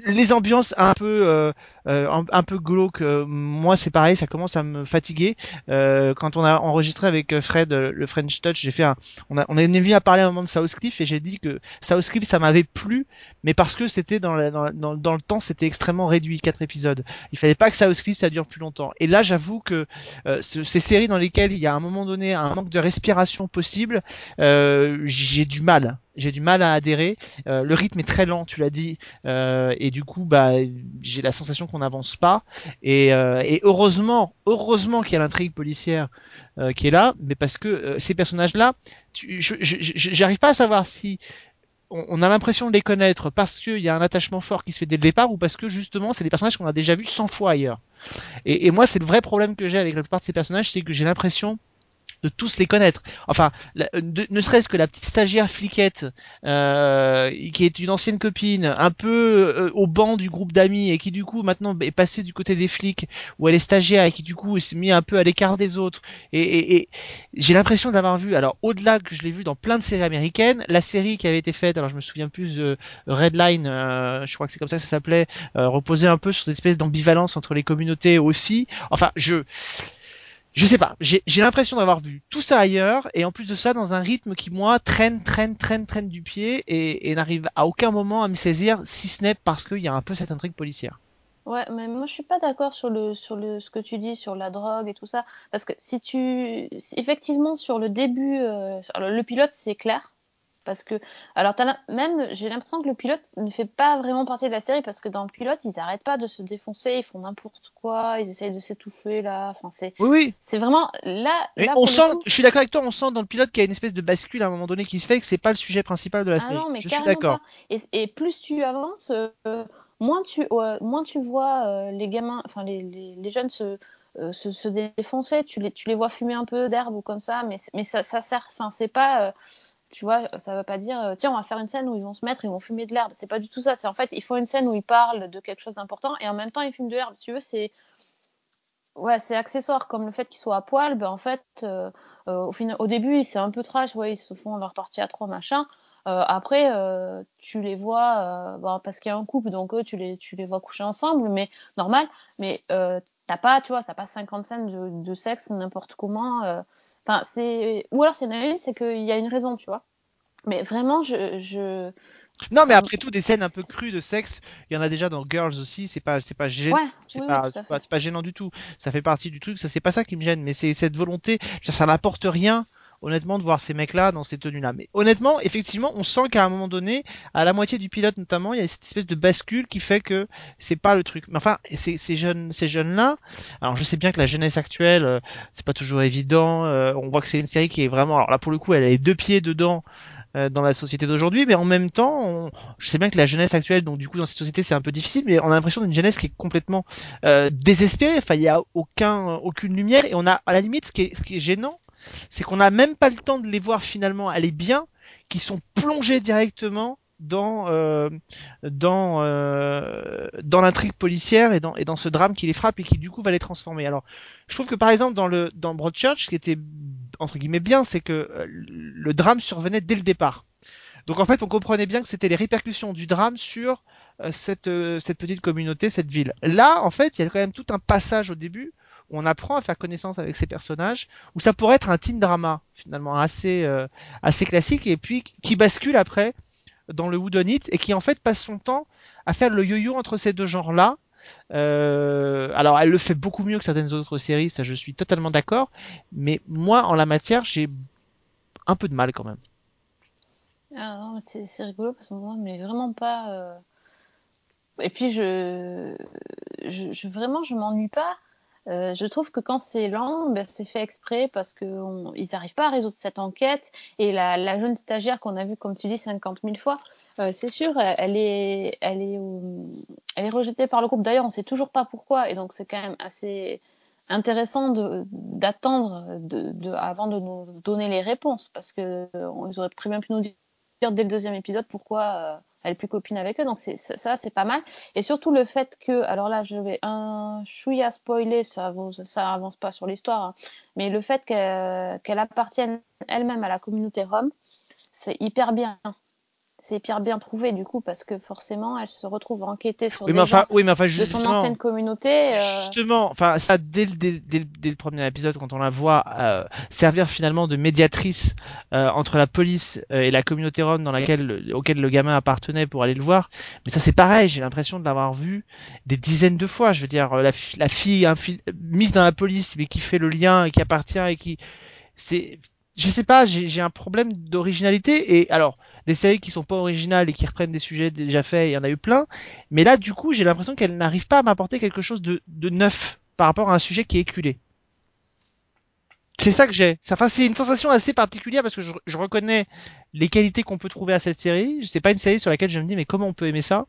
les ambiances un peu euh, euh, un, peu glauques euh, moi c'est pareil ça commence à me fatiguer. Quand on a enregistré avec Fred le French Touch j'ai fait un on a on est venu à parler un moment de South Cliff et j'ai dit que South Cliff ça m'avait plu mais parce que c'était dans, dans, dans, le temps c'était extrêmement réduit quatre épisodes. Il fallait pas que South Cliff ça dure plus longtemps. Et là j'avoue que ces séries dans lesquelles il y a à un moment donné un manque de respiration possible j'ai du mal. J'ai du mal à adhérer. Euh, le rythme est très lent, tu l'as dit, euh, et du coup, bah, j'ai la sensation qu'on n'avance pas. Et, euh, et, heureusement, heureusement qu'il y a l'intrigue policière qui est là, mais parce que ces personnages-là, j'arrive pas à savoir si on, a l'impression de les connaître parce qu'il y a un attachement fort qui se fait dès le départ ou parce que justement c'est des personnages qu'on a déjà vus 100 fois ailleurs. Et, et moi c'est le vrai problème que j'ai avec la plupart de ces personnages, c'est que j'ai l'impression de tous les connaître. Enfin, ne serait-ce que la petite stagiaire fliquette, euh, qui est une ancienne copine, un peu euh, au banc du groupe d'amis et qui du coup maintenant est passée du côté des flics, où elle est stagiaire et qui du coup s'est mis un peu à l'écart des autres. Et, j'ai l'impression d'avoir vu, alors au-delà que je l'ai vu dans plein de séries américaines, la série qui avait été faite, alors je me souviens plus de Redline, euh, je crois que c'est comme ça que ça s'appelait, reposait un peu sur cette espèce d'ambivalence entre les communautés aussi. Enfin, je je sais pas, j'ai l'impression d'avoir vu tout ça ailleurs et en plus de ça dans un rythme qui moi traîne, traîne, traîne, traîne du pied et, n'arrive à aucun moment à me saisir si ce n'est parce qu'il y a un peu cette intrigue policière. Ouais, mais moi je suis pas d'accord sur le sur le ce que tu dis sur la drogue et tout ça. Parce que si tu effectivement sur le début euh, le pilote c'est clair parce que alors même j'ai l'impression que le pilote ne fait pas vraiment partie de la série parce que dans le pilote ils arrêtent pas de se défoncer ils font n'importe quoi ils essayent de s'étouffer là. Enfin c'est oui, oui. c'est vraiment là, on sent je suis d'accord avec toi on sent dans le pilote qu'il y a une espèce de bascule à un moment donné qui se fait que c'est pas le sujet principal de la ah série. non, mais je suis d'accord. et, et, plus tu avances euh, moins tu moins tu vois euh, les gamins enfin les, les, les jeunes se euh, se, se, défoncer, tu les, tu les vois fumer un peu d'herbe ou comme ça, mais, mais ça, ça sert, enfin, c'est pas, tu vois, ça veut pas dire, euh, tiens, on va faire une scène où ils vont se mettre, ils vont fumer de l'herbe. C'est pas du tout ça. C'est en fait, il faut une scène où ils parlent de quelque chose d'important et en même temps, ils fument de l'herbe. Tu veux, c'est, ouais, c'est accessoire. Comme le fait qu'ils soient à poil, ben, en fait, euh, au, final, au début, c'est un peu trash, ouais, ils se font leur partie à trois, machin. après, tu les vois, bon, parce qu'il y a un couple, donc eux, tu les, tu les vois coucher ensemble, mais normal. Mais t'as pas, tu vois, t'as pas 50 scènes de sexe n'importe comment. Enfin, c'est ou alors c'est une c'est qu'il y a une raison, tu vois. Mais vraiment, je, je... Non, mais après tout, des scènes un peu crues de sexe, il y en a déjà dans Girls aussi. C'est pas, c'est pas gênant. Ouais, c'est oui, pas, oui, pas, gênant du tout. Ça fait partie du truc. Ça, c'est pas ça qui me gêne. Mais c'est cette volonté. Ça n'apporte rien, honnêtement, de voir ces mecs-là dans ces tenues-là. Mais honnêtement, effectivement, on sent qu'à un moment donné, à la moitié du pilote notamment, il y a cette espèce de bascule qui fait que c'est pas le truc. Mais enfin, ces, ces jeunes, ces jeunes-là. Alors, je sais bien que la jeunesse actuelle, euh, c'est pas toujours évident. euh, on voit que c'est une série qui est vraiment. Alors là, pour le coup, elle a les deux pieds dedans euh, dans la société d'aujourd'hui, mais en même temps, on- je sais bien que la jeunesse actuelle, donc du coup dans cette société c'est un peu difficile, mais on a l'impression d'une jeunesse qui est complètement euh, désespérée. Enfin, il y a aucun, aucune lumière, et on a à la limite ce qui est, ce qui est gênant, c'est qu'on n'a même pas le temps de les voir finalement aller bien, qui sont plongés directement dans euh, euh, dans l'intrigue policière et dans et dans ce drame qui les frappe et qui du coup va les transformer. Alors, je trouve que par exemple dans le dans Broadchurch, ce qui était entre guillemets bien, c'est que euh, le drame survenait dès le départ. Donc en fait, on comprenait bien que c'était les répercussions du drame sur cette cette petite communauté, cette ville. Là, en fait, il y a quand même tout un passage au début on apprend à faire connaissance avec ces personnages, où ça pourrait être un teen drama finalement assez euh, assez classique et puis qui bascule après dans le Whodunit et qui en fait passe son temps à faire le yo-yo entre ces deux genres-là. Euh, alors elle le fait beaucoup mieux que certaines autres séries, ça je suis totalement d'accord, mais moi en la matière j'ai un peu de mal quand même. Ah, c'est rigolo parce que moi, mais vraiment pas. euh, Et puis je, je, je- vraiment, je m'ennuie pas. Euh, je trouve que quand c'est lent, ben, c'est fait exprès parce que on- ils n'arrivent pas à résoudre cette enquête. Et la, la jeune stagiaire qu'on a vue, comme tu dis, 50 000 fois, euh, c'est sûr, euh, elle est rejetée par le groupe. D'ailleurs, on sait toujours pas pourquoi. Et donc, c'est quand même assez intéressant d'attendre avant de nous donner les réponses parce que euh, ils auraient très bien pu nous dire dès le deuxième épisode pourquoi euh, elle est plus copine avec eux. Donc c'est ça, c'est pas mal. Et surtout le fait que, alors là, je vais un chouïa spoiler, ça ça avance pas sur l'histoire, hein, mais le fait qu'elle qu'elle appartienne elle-même à la communauté rome, c'est hyper bien. C'est hyper bien trouvé du coup parce que forcément elle se retrouve enquêtée sur Oui, des enfin, gens oui, mais enfin de son ancienne communauté. euh, justement, enfin ça dès le, dès, dès dès le premier épisode quand on la voit euh, servir finalement de médiatrice euh, entre la police et la communauté rome dans laquelle auquel le gamin appartenait pour aller le voir. Mais ça c'est pareil, j'ai l'impression de l'avoir vu des dizaines de fois. Je veux dire la, fi- la fille infil- mise dans la police mais qui fait le lien et qui appartient et qui c'est je sais pas, j'ai un problème d'originalité et alors des séries qui sont pas originales et qui reprennent des sujets déjà faits, il y en a eu plein, mais là du coup j'ai l'impression qu'elle n'arrive pas à m'apporter quelque chose de, neuf par rapport à un sujet qui est éculé. C'est ça que j'ai. Enfin, c'est une sensation assez particulière parce que je, je reconnais les qualités qu'on peut trouver à cette série. C'est pas une série sur laquelle je me dis mais comment on peut aimer ça?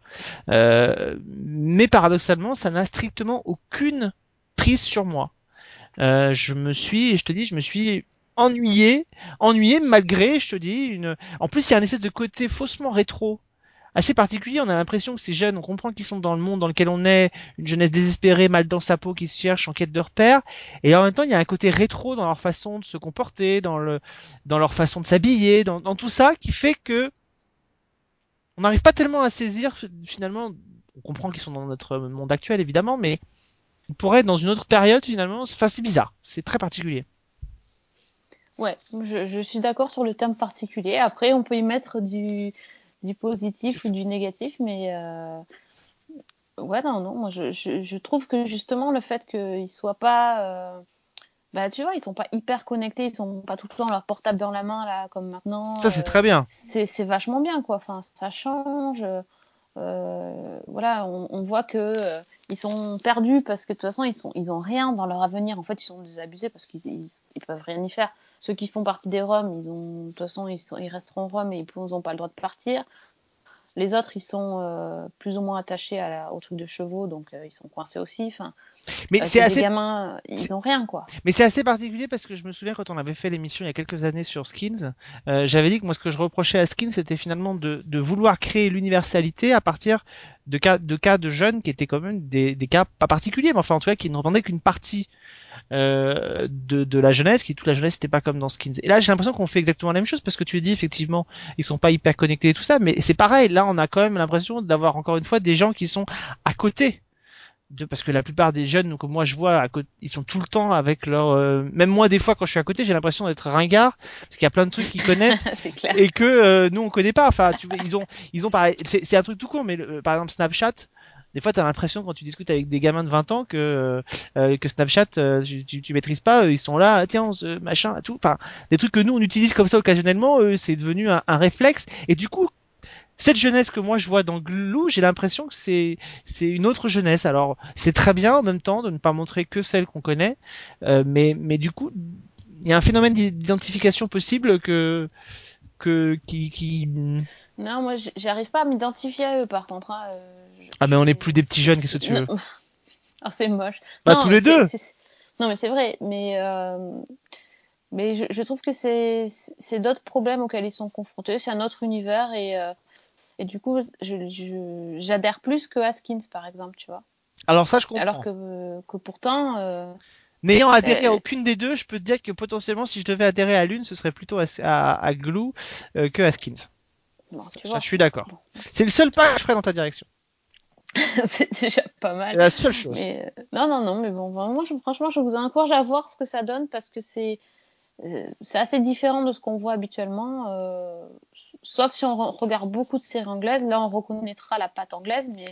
Euh, Mais paradoxalement, ça n'a strictement aucune prise sur moi. Euh, je me suis, je te dis, je me suis ennuyé, ennuyé malgré, je te dis, une. En plus, il y a un espèce de côté faussement rétro, assez particulier. On a l'impression que ces jeunes, on comprend qu'ils sont dans le monde dans lequel on est, une jeunesse désespérée, mal dans sa peau, qui se cherche en quête de repères. Et en même temps, il y a un côté rétro dans leur façon de se comporter, dans le, dans leur façon de s'habiller, dans, dans tout ça, qui fait que on n'arrive pas tellement à saisir finalement. On comprend qu'ils sont dans notre monde actuel, évidemment, mais ils pourraient être dans une autre période finalement. Enfin, c'est bizarre, c'est très particulier. Ouais, je, je suis d'accord sur le terme particulier. Après, on peut y mettre du, du positif ou du négatif, mais euh, ouais, non, non, moi je, je, je trouve que justement le fait qu'ils soient pas, euh, bah tu vois, ils sont pas hyper connectés, ils sont pas tout le temps leur portable dans la main là comme maintenant. Ça, c'est euh, très bien. c'est c'est vachement bien quoi. Enfin, ça change. Euh, voilà, on, voit que euh, ils sont perdus parce que de toute façon ils sont ils ont rien dans leur avenir. En fait, ils sont désabusés parce qu'ils ils, peuvent rien y faire. Ceux qui font partie des Roms, ils ont de toute façon ils, sont, ils resteront Roms et ils n'ont pas le droit de partir. Les autres, ils sont euh, plus ou moins attachés à la, au truc de chevaux, donc ils sont coincés aussi. Mais c'est assez, gamins, ils ont rien quoi. mais c'est assez particulier parce que je me souviens quand on avait fait l'émission il y a quelques années sur Skins, euh, j'avais dit que moi ce que je reprochais à Skins c'était finalement de, de vouloir créer l'universalité à partir de cas de cas de jeunes qui étaient quand même des, des cas pas particuliers, mais enfin en tout cas qui ne reprenaient qu'une partie euh, de, de la jeunesse, qui toute la jeunesse n'était pas comme dans Skins. Et là, j'ai l'impression qu'on fait exactement la même chose parce que tu as dit effectivement, ils sont pas hyper connectés et tout ça, mais c'est pareil. Là, on a quand même l'impression d'avoir encore une fois des gens qui sont à côté. De, parce que la plupart des jeunes que moi je vois à côté, ils sont tout le temps avec leur euh, même moi des fois quand je suis à côté j'ai l'impression d'être ringard parce qu'il y a plein de trucs qu'ils connaissent [LAUGHS] et que euh, nous on connaît pas enfin tu ils ont ils ont pareil c'est un truc tout court mais le, par exemple Snapchat des fois, tu as l'impression quand tu discutes avec des gamins de 20 ans que euh, que Snapchat, euh, tu, tu, maîtrises pas, ils sont là, tiens, machin, tout. Enfin, des trucs que nous on utilise comme ça occasionnellement, c'est devenu un, un, réflexe. Et du coup, cette jeunesse que moi je vois dans Glou, j'ai l'impression que c'est c'est une autre jeunesse. Alors, c'est très bien en même temps de ne pas montrer que celle qu'on connaît, euh, mais mais du coup, il y a un phénomène d'identification possible que que qui, qui... Non, moi j'arrive pas à m'identifier à eux par contre. Hein. Ah, mais on n'est plus des petits jeunes, qu'est-ce que tu veux? Ah, [LAUGHS] c'est moche. Bah, tous les deux Non, mais c'est vrai, mais, euh... mais je, je, trouve que c'est d'autres problèmes auxquels ils sont confrontés, c'est un autre univers, et, euh... et du coup, j'adhère plus que Haskins, par exemple, tu vois. Alors ça, je comprends. Alors que, que pourtant... Euh... N'ayant adhéré à aucune des deux, je peux te dire que potentiellement, si je devais adhérer à l'une, ce serait plutôt à, à, à Glue euh, que Haskins. Bon, tu vois. Ça, je suis d'accord. Bon. C'est le seul pas que je ferais dans ta direction. [LAUGHS] c'est déjà pas mal. La seule chose. Mais, euh, non, non, non, mais bon, je, franchement, je vous encourage à voir ce que ça donne parce que c'est c'est assez différent de ce qu'on voit habituellement. Euh, sauf si on regarde beaucoup de séries anglaises, là, on reconnaîtra la patte anglaise, mais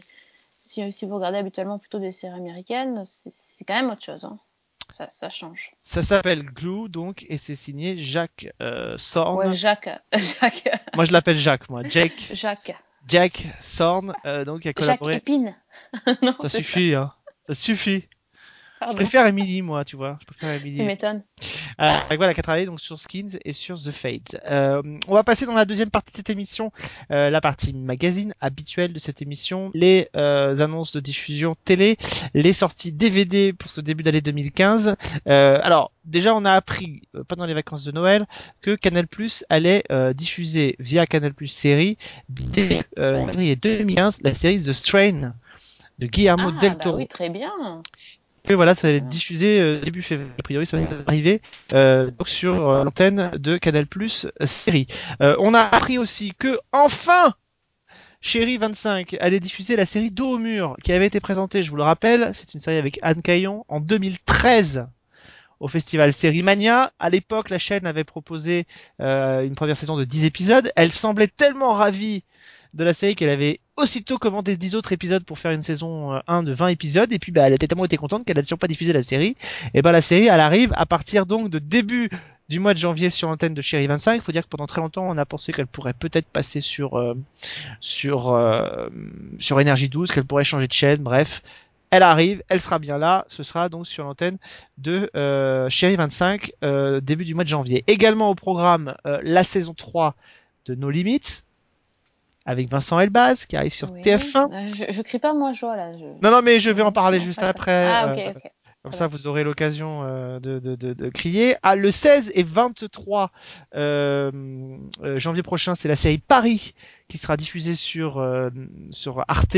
si, si vous regardez habituellement plutôt des séries américaines, c'est quand même autre chose. Hein. Ça, ça, change. Ça s'appelle Glue, donc, et c'est signé Jacques euh, Sorn. Ouais, Jacques. [LAUGHS] Jacques. moi, je l'appelle Jacques, moi. Jake. Jacques. Jack Sorn, euh, donc qui a collaboré. Jacques Épine. [LAUGHS] non, ça suffit, hein. Ça suffit. Pardon. Je préfère Emily, moi, tu vois. Je préfère [LAUGHS] Emily. Tu m'étonnes. Euh, voilà, qui a travaillé donc sur Skins et sur The Fate. Euh, on va passer dans la deuxième partie de cette émission, euh, la partie magazine habituelle de cette émission, les euh, annonces de diffusion télé, les sorties DVD pour ce début d'année 2015. Euh, alors, déjà, on a appris euh, pendant les vacances de Noël que Canal Plus allait diffuser via Canal Plus série dès février 2015 la série The Strain de Guillermo ah, del bah Toro. oui, très bien. Et voilà, ça allait être diffusé euh, début février. A priori, ça va arriver euh, sur euh, l'antenne de Canal Plus série. on a appris aussi que enfin, Chérie 25 allait diffuser la série Dos au mur qui avait été présentée, je vous le rappelle, c'est une série avec Anne Caillon en 2013 au festival Série Mania. À l'époque, la chaîne avait proposé une première saison de 10 épisodes. Elle semblait tellement ravie de la série qu'elle avait aussitôt commandé 10 autres épisodes pour faire une saison 1 de 20 épisodes. Et puis bah, elle était tellement été contente qu'elle a toujours pas diffusé la série. Et bah la série elle arrive à partir donc de début du mois de janvier sur l'antenne de Chérie 25 il faut dire que pendant très longtemps on a pensé qu'elle pourrait peut-être passer sur euh, sur euh, sur énergie 12 qu'elle pourrait changer de chaîne. Bref elle arrive, elle sera bien là, ce sera donc sur l'antenne de euh, Chérie 25 euh, début du mois de janvier. Également au programme euh, la saison 3 de No Limites, avec Vincent Elbaz qui arrive sur Oui. TF1. Euh, Je, je crie pas moi joie là. Je... Non, non, mais je vais en parler Non, juste après. Ah ok euh, ok. Comme Très ça, vous aurez l'occasion euh, de, de, de, de crier. Ah, le 16 et 23 euh, euh, janvier prochain, c'est la série Paris qui sera diffusée sur euh, sur Arte.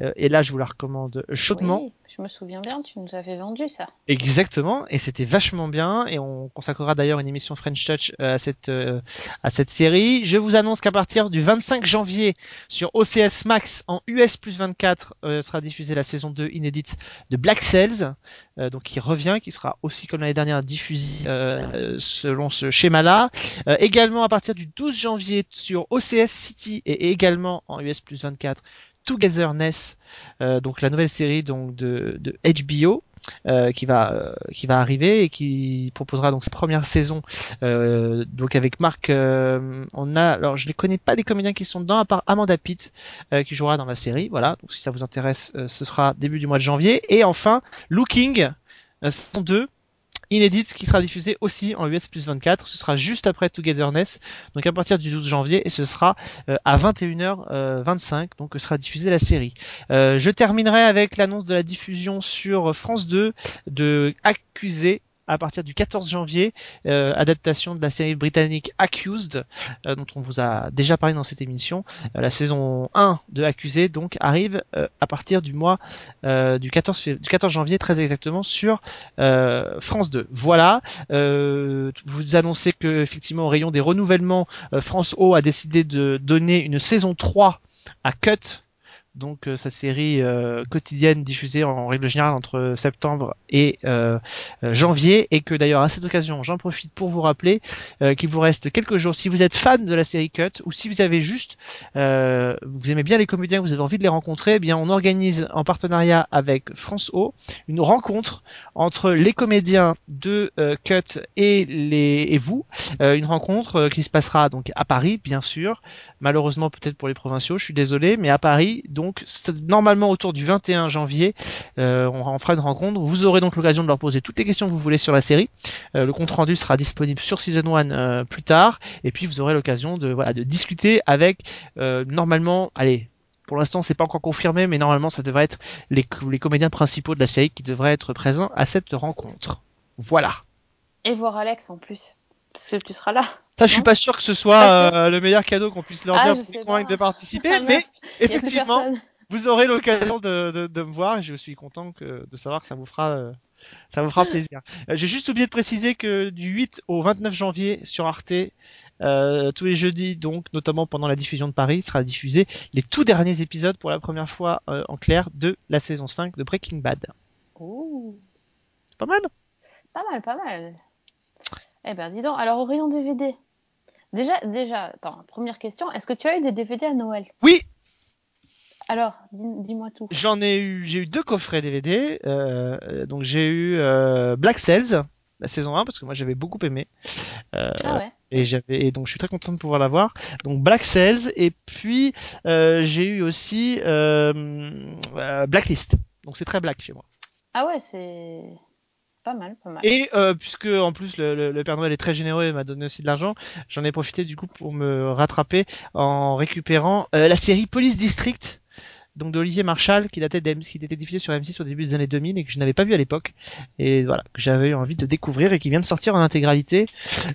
Euh, et là, je vous la recommande chaudement. Oui, je me souviens bien, tu nous avais vendu ça. Exactement, et c'était vachement bien, et on consacrera d'ailleurs une émission French Touch euh, à cette euh, à cette série. Je vous annonce qu'à partir du 25 janvier sur OCS Max en US plus 24 euh, sera diffusée la saison 2 inédite de Black Cells, euh, donc qui revient, qui sera aussi comme l'année dernière diffusée euh, selon ce schéma-là. Euh, également à partir du 12 janvier sur OCS City et également en US plus 24 Togetherness, euh, donc la nouvelle série donc de, de HBO euh, qui va euh, qui va arriver et qui proposera donc sa première saison euh, donc avec Marc euh, on a alors je ne connais pas les comédiens qui sont dedans à part Amanda Pitt euh, qui jouera dans la série. Voilà donc si ça vous intéresse euh, ce sera début du mois de janvier. Et enfin Looking saison 2 inédite qui sera diffusée aussi en US plus 24 ce sera juste après Togetherness donc à partir du 12 janvier et ce sera euh, à 21h25 donc sera diffusée la série. Euh, je terminerai avec l'annonce de la diffusion sur France 2 de Accusé à partir du 14 janvier, euh, adaptation de la série britannique Accused, euh, dont on vous a déjà parlé dans cette émission. Euh, la saison 1 de Accusé donc arrive à partir du mois du 14 du 14 janvier très exactement sur France 2. Voilà, vous annoncez que effectivement au rayon des renouvellements, France O a décidé de donner une saison 3 à Cut donc euh, sa série euh, quotidienne diffusée en, règle générale entre septembre et euh, janvier et que d'ailleurs à cette occasion j'en profite pour vous rappeler qu'il vous reste quelques jours. Si vous êtes fan de la série Cut ou si vous avez juste vous aimez bien les comédiens vous avez envie de les rencontrer eh bien on organise en partenariat avec France O une rencontre entre les comédiens de Cut et les et vous. Une rencontre qui se passera donc à Paris bien sûr. Malheureusement peut-être pour les provinciaux je suis désolé mais à Paris normalement autour du 21 janvier, euh, on, fera une rencontre. Vous aurez donc l'occasion de leur poser toutes les questions que vous voulez sur la série. Euh, le compte rendu sera disponible sur Season 1 euh, plus tard, et puis vous aurez l'occasion de discuter avec normalement, allez, pour l'instant, c'est pas encore confirmé, mais normalement, ça devrait être les, comédiens principaux de la série qui devraient être présents à cette rencontre. Voilà. Et voir Alex en plus, parce que tu seras là. Ça, je suis pas sûr que ce soit euh, le meilleur cadeau qu'on puisse leur ah, dire pour les convaincre de participer, ah, mais [LAUGHS] effectivement, vous aurez l'occasion de, de, de, me voir et je suis content que, de savoir que ça vous fera, euh, ça vous fera plaisir. Euh, j'ai juste oublié de préciser que du 8 au 29 janvier sur Arte, euh, tous les jeudis, donc notamment pendant la diffusion de Paris, sera diffusé les tout derniers épisodes pour la première fois en clair de la saison 5 de Breaking Bad. C'est pas mal Pas mal, pas mal. Eh ben dis donc, alors au rayon DVD, Déjà, déjà, attends, première question, est-ce que tu as eu des DVD à Noël? Oui. Alors, dis-moi tout. J'en ai eu, j'ai eu deux coffrets DVD. Euh, donc j'ai eu euh, Black Cells, la saison 1, parce que moi j'avais beaucoup aimé. Euh, ah ouais. Et j'avais, et donc je suis très content de pouvoir l'avoir. Donc Black Cells, et puis j'ai eu aussi Blacklist. Donc c'est très black chez moi. Ah ouais, c'est pas mal, pas mal. Et euh, puisque en plus le, le, Père Noël est très généreux et m'a donné aussi de l'argent, j'en ai profité du coup pour me rattraper en récupérant euh, la série Police District, donc d'Olivier Marshall, qui datait qui était diffusée sur M6 au début des années 2000 et que je n'avais pas vu à l'époque, et voilà que j'avais eu envie de découvrir et qui vient de sortir en intégralité.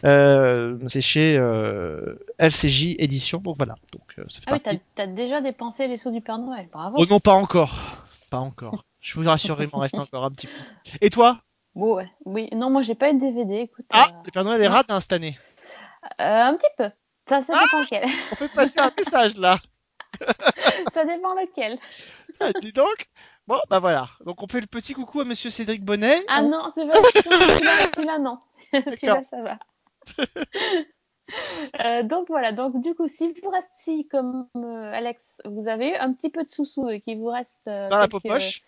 Euh, c'est chez euh, LCJ édition, donc voilà. Donc ça fait ah oui, t'as déjà dépensé les sous du Père Noël, bravo. Oh non, pas encore, pas encore. Je vous rassure, il m'en reste encore un petit peu. Et toi? Bon, ouais. Oui, non, moi j'ai pas eu de DVD. Écoute, ah, euh... le Père Noël est rate hein, cette année. Euh, un petit peu. Ça, ça dépend ah lequel. On peut passer un message là. [LAUGHS] ça dépend lequel. Ah, dis donc. Bon, bah voilà. Donc on fait le petit coucou à Monsieur Cédric Bonnet. Ah non, c'est pas [LAUGHS] celui-là, celui-là non. [LAUGHS] celui-là ça va. Euh, donc voilà, donc du coup, si vous restez si comme euh, Alex, vous avez eu un petit peu de sous-sous et qu'il vous reste euh, dans la poche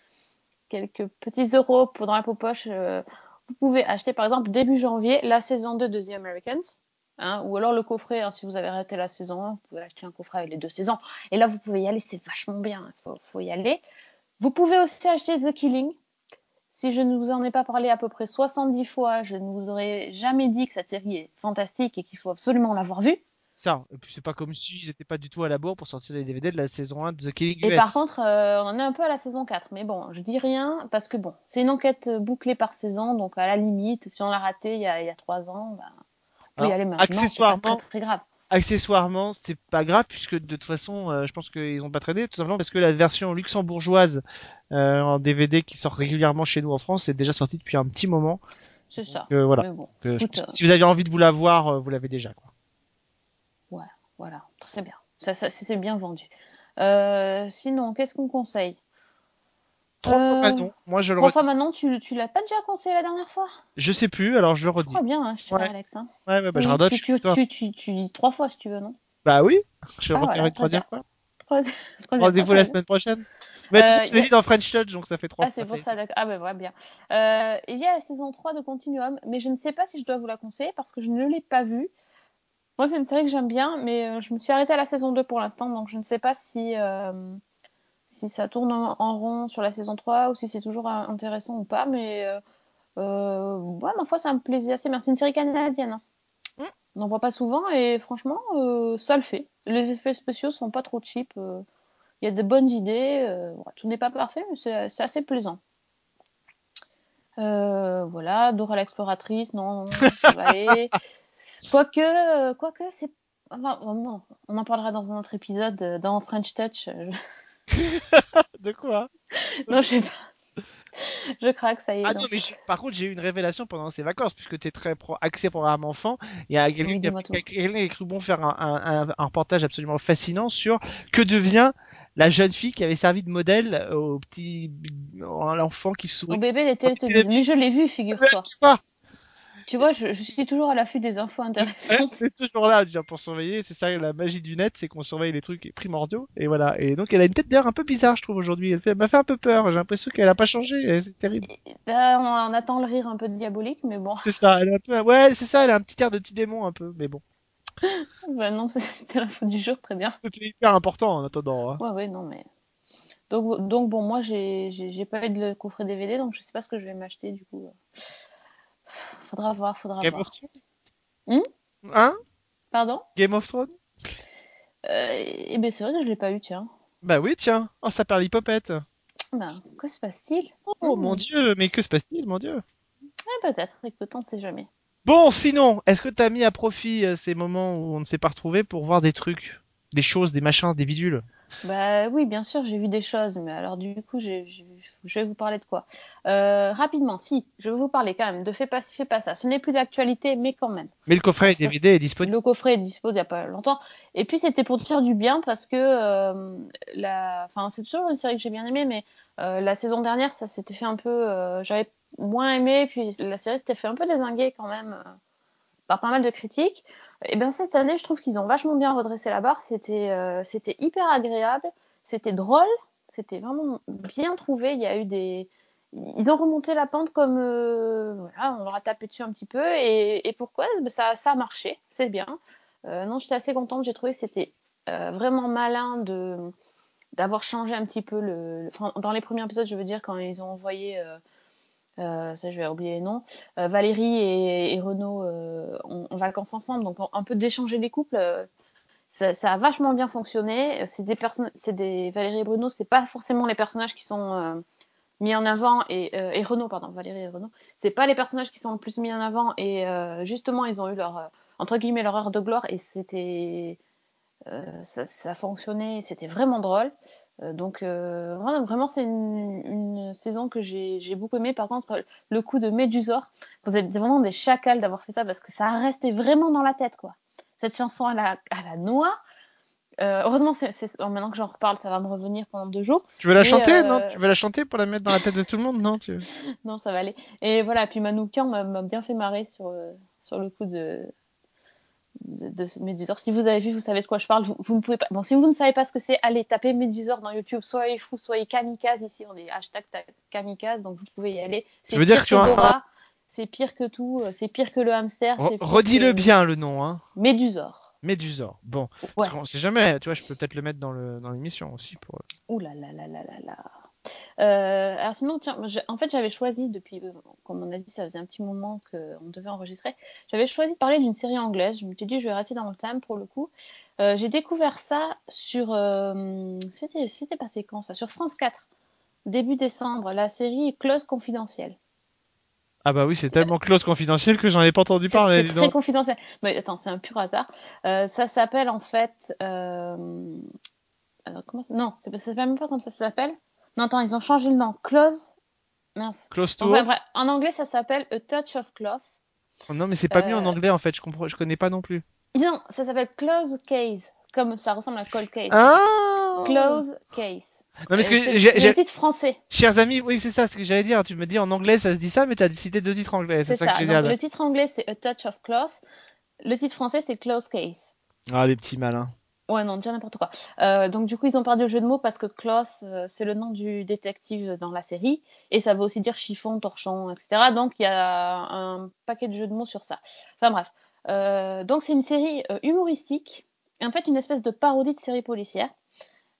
quelques petits euros pour dans la poche, euh, vous pouvez acheter par exemple début janvier la saison 2 de The Americans. Hein, ou alors le coffret, hein, si vous avez arrêté la saison 1, vous pouvez acheter un coffret avec les deux saisons. Et là, vous pouvez y aller, c'est vachement bien, il faut, faut, y aller. Vous pouvez aussi acheter The Killing. Si je ne vous en ai pas parlé à peu près 70 fois, je ne vous aurais jamais dit que cette série est fantastique et qu'il faut absolument l'avoir vue ça. Et puis c'est pas comme s'ils n'étaient pas du tout à la bourre pour sortir les DVD de la saison 1 de The Killing US. Et par contre, euh, on est un peu à la saison 4. Mais bon, je dis rien parce que bon, c'est une enquête bouclée par saison. Donc à la limite, si on l'a raté il y a, il y a 3 ans, bah, on peut y aller maintenant. Accessoirement, pas très, très grave. Accessoirement, c'est pas grave puisque de toute façon, euh, je pense qu'ils ont pas traîné tout simplement parce que la version luxembourgeoise euh, en DVD qui sort régulièrement chez nous en France est déjà sortie depuis un petit moment. C'est ça. voilà. Bon, écoute, si vous avez envie de vous la voir, vous l'avez déjà. Quoi. Voilà, très bien. Ça, ça c'est bien vendu. Euh, sinon, qu'est-ce qu'on conseille? Trois fois euh, Manon. Moi, je le Trois fois Manon, tu, tu l'as pas déjà conseillé la dernière fois? Je sais plus, alors je le redis. Je crois bien, hein, je ouais. Alex. Hein. Ouais, ouais, bah, je radote. Tu, tu, tu, tu, lis trois fois si tu veux, non? Bah oui, je vais ah, retirer une troisième fois. Rendez-vous la semaine prochaine. Mais euh, tu l'as dit dans French Touch, donc ça fait trois ah, fois. Ah, c'est pour ça, d'accord. Ah, ben voilà, bien. Euh, il y a la saison 3 de Continuum, mais je ne sais pas si je dois vous la conseiller parce que je ne l'ai pas vue. Moi, c'est une série que j'aime bien, mais euh, je me suis arrêtée à la saison 2 pour l'instant, donc je ne sais pas si, euh, si ça tourne en, rond sur la saison 3 ou si c'est toujours intéressant ou pas, mais euh, euh ouais, ma foi, ça me plaisait assez bien. C'est une série canadienne. Hein. Mm. On n'en voit pas souvent et franchement, ça le fait. Les effets spéciaux sont pas trop cheap. Il y a de bonnes idées. tout n'est pas parfait, mais c'est assez plaisant. Euh, voilà, Dora l'exploratrice, non, ça va aller. [LAUGHS] Quoique, quoique, c'est. Enfin, on en parlera dans un autre épisode, euh, dans French Touch. euh, [LAUGHS] De quoi? [LAUGHS] Non, je sais pas. Je craque, ça y est. Ah non, mais par contre, j'ai eu une révélation pendant ces vacances, puisque tu es très pro axé programme enfant. Il y a quelqu'un Oui, qui, a- qui a cru bon faire un, un- reportage absolument fascinant sur que devient la jeune fille qui avait servi de modèle au petit à l'enfant qui Au sourit. bébé, les Teletubbies. Mais je l'ai vu, figure-toi. Tu vois, je, je suis toujours à l'affût des infos [LAUGHS] intéressantes. c'est toujours là déjà, pour surveiller. C'est ça la magie du net, c'est qu'on surveille les trucs primordiaux. Et voilà. Et donc elle a une tête d'ailleurs un peu bizarre, je trouve aujourd'hui. Elle elle m'a fait un peu peur. J'ai l'impression qu'elle a pas changé. C'est terrible. Ben, on, attend le rire un peu diabolique, mais bon. C'est ça. Elle a un peu, ouais, c'est ça. Elle a un petit air de petit démon un peu. Mais bon, [LAUGHS] Ben non, [LAUGHS] c'était l'info du jour, très bien. c'était hyper important en attendant. hein. Ouais, ouais, non, mais. Donc, donc bon, moi, j'ai pas eu de le coffret DVD, donc je sais pas ce que je vais m'acheter, du coup. Faudra voir, faudra Game voir. of Thrones? Hmm? Hein? Pardon? Game of Thrones? Euh, Eh ben, c'est vrai que je l'ai pas eu, tiens. Bah oui, tiens. Oh, ça perd l'hypopète. Ben, que se passe-t-il? Oh Hmm. mon dieu, mais que se passe-t-il, mon dieu? Ah, peut-être, écoute, on sait jamais. Bon, sinon, est-ce que t'as mis à profit euh, ces moments où on ne s'est pas retrouvé pour voir des trucs, des choses, des machins, des bidules? Bah oui, bien sûr, j'ai vu des choses, mais alors du coup, j'ai- j'ai- je vais vous parler de quoi? Euh, Rapidement, si, je vais vous parler quand même de Fais pas fais pas ça. Ce n'est plus d'actualité, mais quand même. Mais le coffret Ça, DVD est disponible. Le coffret est disponible il y a pas longtemps. Et puis c'était pour dire du bien parce que euh, la, enfin c'est toujours une série que j'ai bien aimée, mais euh, la saison dernière ça s'était fait un peu, j'avais moins aimé, puis la série s'était fait un peu désinguer quand même par pas mal de critiques. Et bien cette année, je trouve qu'ils ont vachement bien redressé la barre. C'était c'était hyper agréable, c'était drôle, c'était vraiment bien trouvé. Il y a eu des ils ont remonté la pente comme euh, voilà, on leur a tapé dessus un petit peu et, pourquoi? Ben, ça, ça a marché, c'est bien. Euh, non, j'étais assez contente, j'ai trouvé que c'était euh, vraiment malin de d'avoir changé un petit peu le, dans les premiers épisodes, je veux dire quand ils ont envoyé ça je vais oublier les noms, Valérie et, Renaud en, en vacances ensemble, donc un peu d'échanger les couples. Ça, a vachement bien fonctionné. C'est des personnes, c'est des Valérie et Bruno, c'est pas forcément les personnages qui sont euh, mis en avant et, euh, et Renaud, pardon, Valérie et Renaud, c'est pas les personnages qui sont le plus mis en avant et euh, justement ils ont eu leur euh, entre guillemets leur heure de gloire et c'était ça, ça fonctionnait, c'était vraiment drôle. Donc euh, vraiment, c'est une, saison que j'ai beaucoup aimé. Par contre, le coup de Médusor, vous êtes vraiment des chacals d'avoir fait ça parce que ça restait vraiment dans la tête quoi. Cette chanson à la, à la noix. Euh, heureusement, c'est oh, maintenant que j'en reparle, ça va me revenir pendant deux jours. Tu veux la Mais, chanter, euh, non? Tu veux la chanter pour la mettre dans la tête de tout le monde, non tu... [LAUGHS] Non, ça va aller. Et voilà, puis Manoukian m'a bien fait marrer sur, euh, sur le coup de, de, de Médusor. Si vous avez vu, vous savez de quoi je parle. Vous, vous ne pouvez pas. Bon, si vous ne savez pas ce que c'est, allez taper Médusor dans YouTube. Soyez fou, soyez kamikaze. Ici, on est hashtag ta- kamikaze, donc vous pouvez y aller. C'est veux dire que tu as un- c'est pire que tout, euh, c'est pire que le hamster. Redis-le que- bien le nom, hein. Médusor. Médusor. Bon, Ouais. Qu'on sait jamais. Tu vois, je peux peut-être le mettre dans l'émission aussi pour. Ouh là là là là là là. Euh, alors sinon, tiens, en fait, j'avais choisi depuis, euh, comme on a dit, ça faisait un petit moment qu'on devait enregistrer. J'avais choisi de parler d'une série anglaise. Je me suis dit, je vais rester dans le thème pour le coup. Euh, j'ai découvert ça sur, euh, c'était, passé quand ça? Sur France 4, début décembre. La série Close Confidentiel. Ah bah oui, c'est tellement close confidentiel que j'en ai pas entendu parler. C'est très donc. confidentiel. Mais attends, c'est un pur hasard. Euh, ça s'appelle en fait. Euh... alors, comment ça... Non, c'est- ça s'appelle même pas comme ça s'appelle. Non, attends, ils ont changé le nom. Close. Mince. Close to. Bref. En anglais, ça s'appelle A Touch of Cloth. Oh Non, mais c'est pas mieux en Euh, anglais en fait. Je comprends, je connais pas non plus. Non, ça s'appelle Close Case. Comme ça ressemble à Cold Case. Ah. Close Case. Non, Euh, c'est le titre français. chers amis, oui, c'est ça ce que j'allais dire. Tu me dis en anglais, ça se dit ça, mais t'as cité deux titres anglais. C'est ça, Donc, le titre anglais, c'est A Touch of Cloth. Le titre français, c'est Close Case. Ah, les petits malins. Ouais, non, déjà n'importe quoi. Euh, donc, du coup, ils ont perdu le jeu de mots parce que Klaus, euh, c'est le nom du détective dans la série. Et ça veut aussi dire chiffon, torchon, etc. Donc, il y a un paquet de jeux de mots sur ça. Enfin, bref. Euh, donc, c'est une série humoristique. En fait, une espèce de parodie de série policière.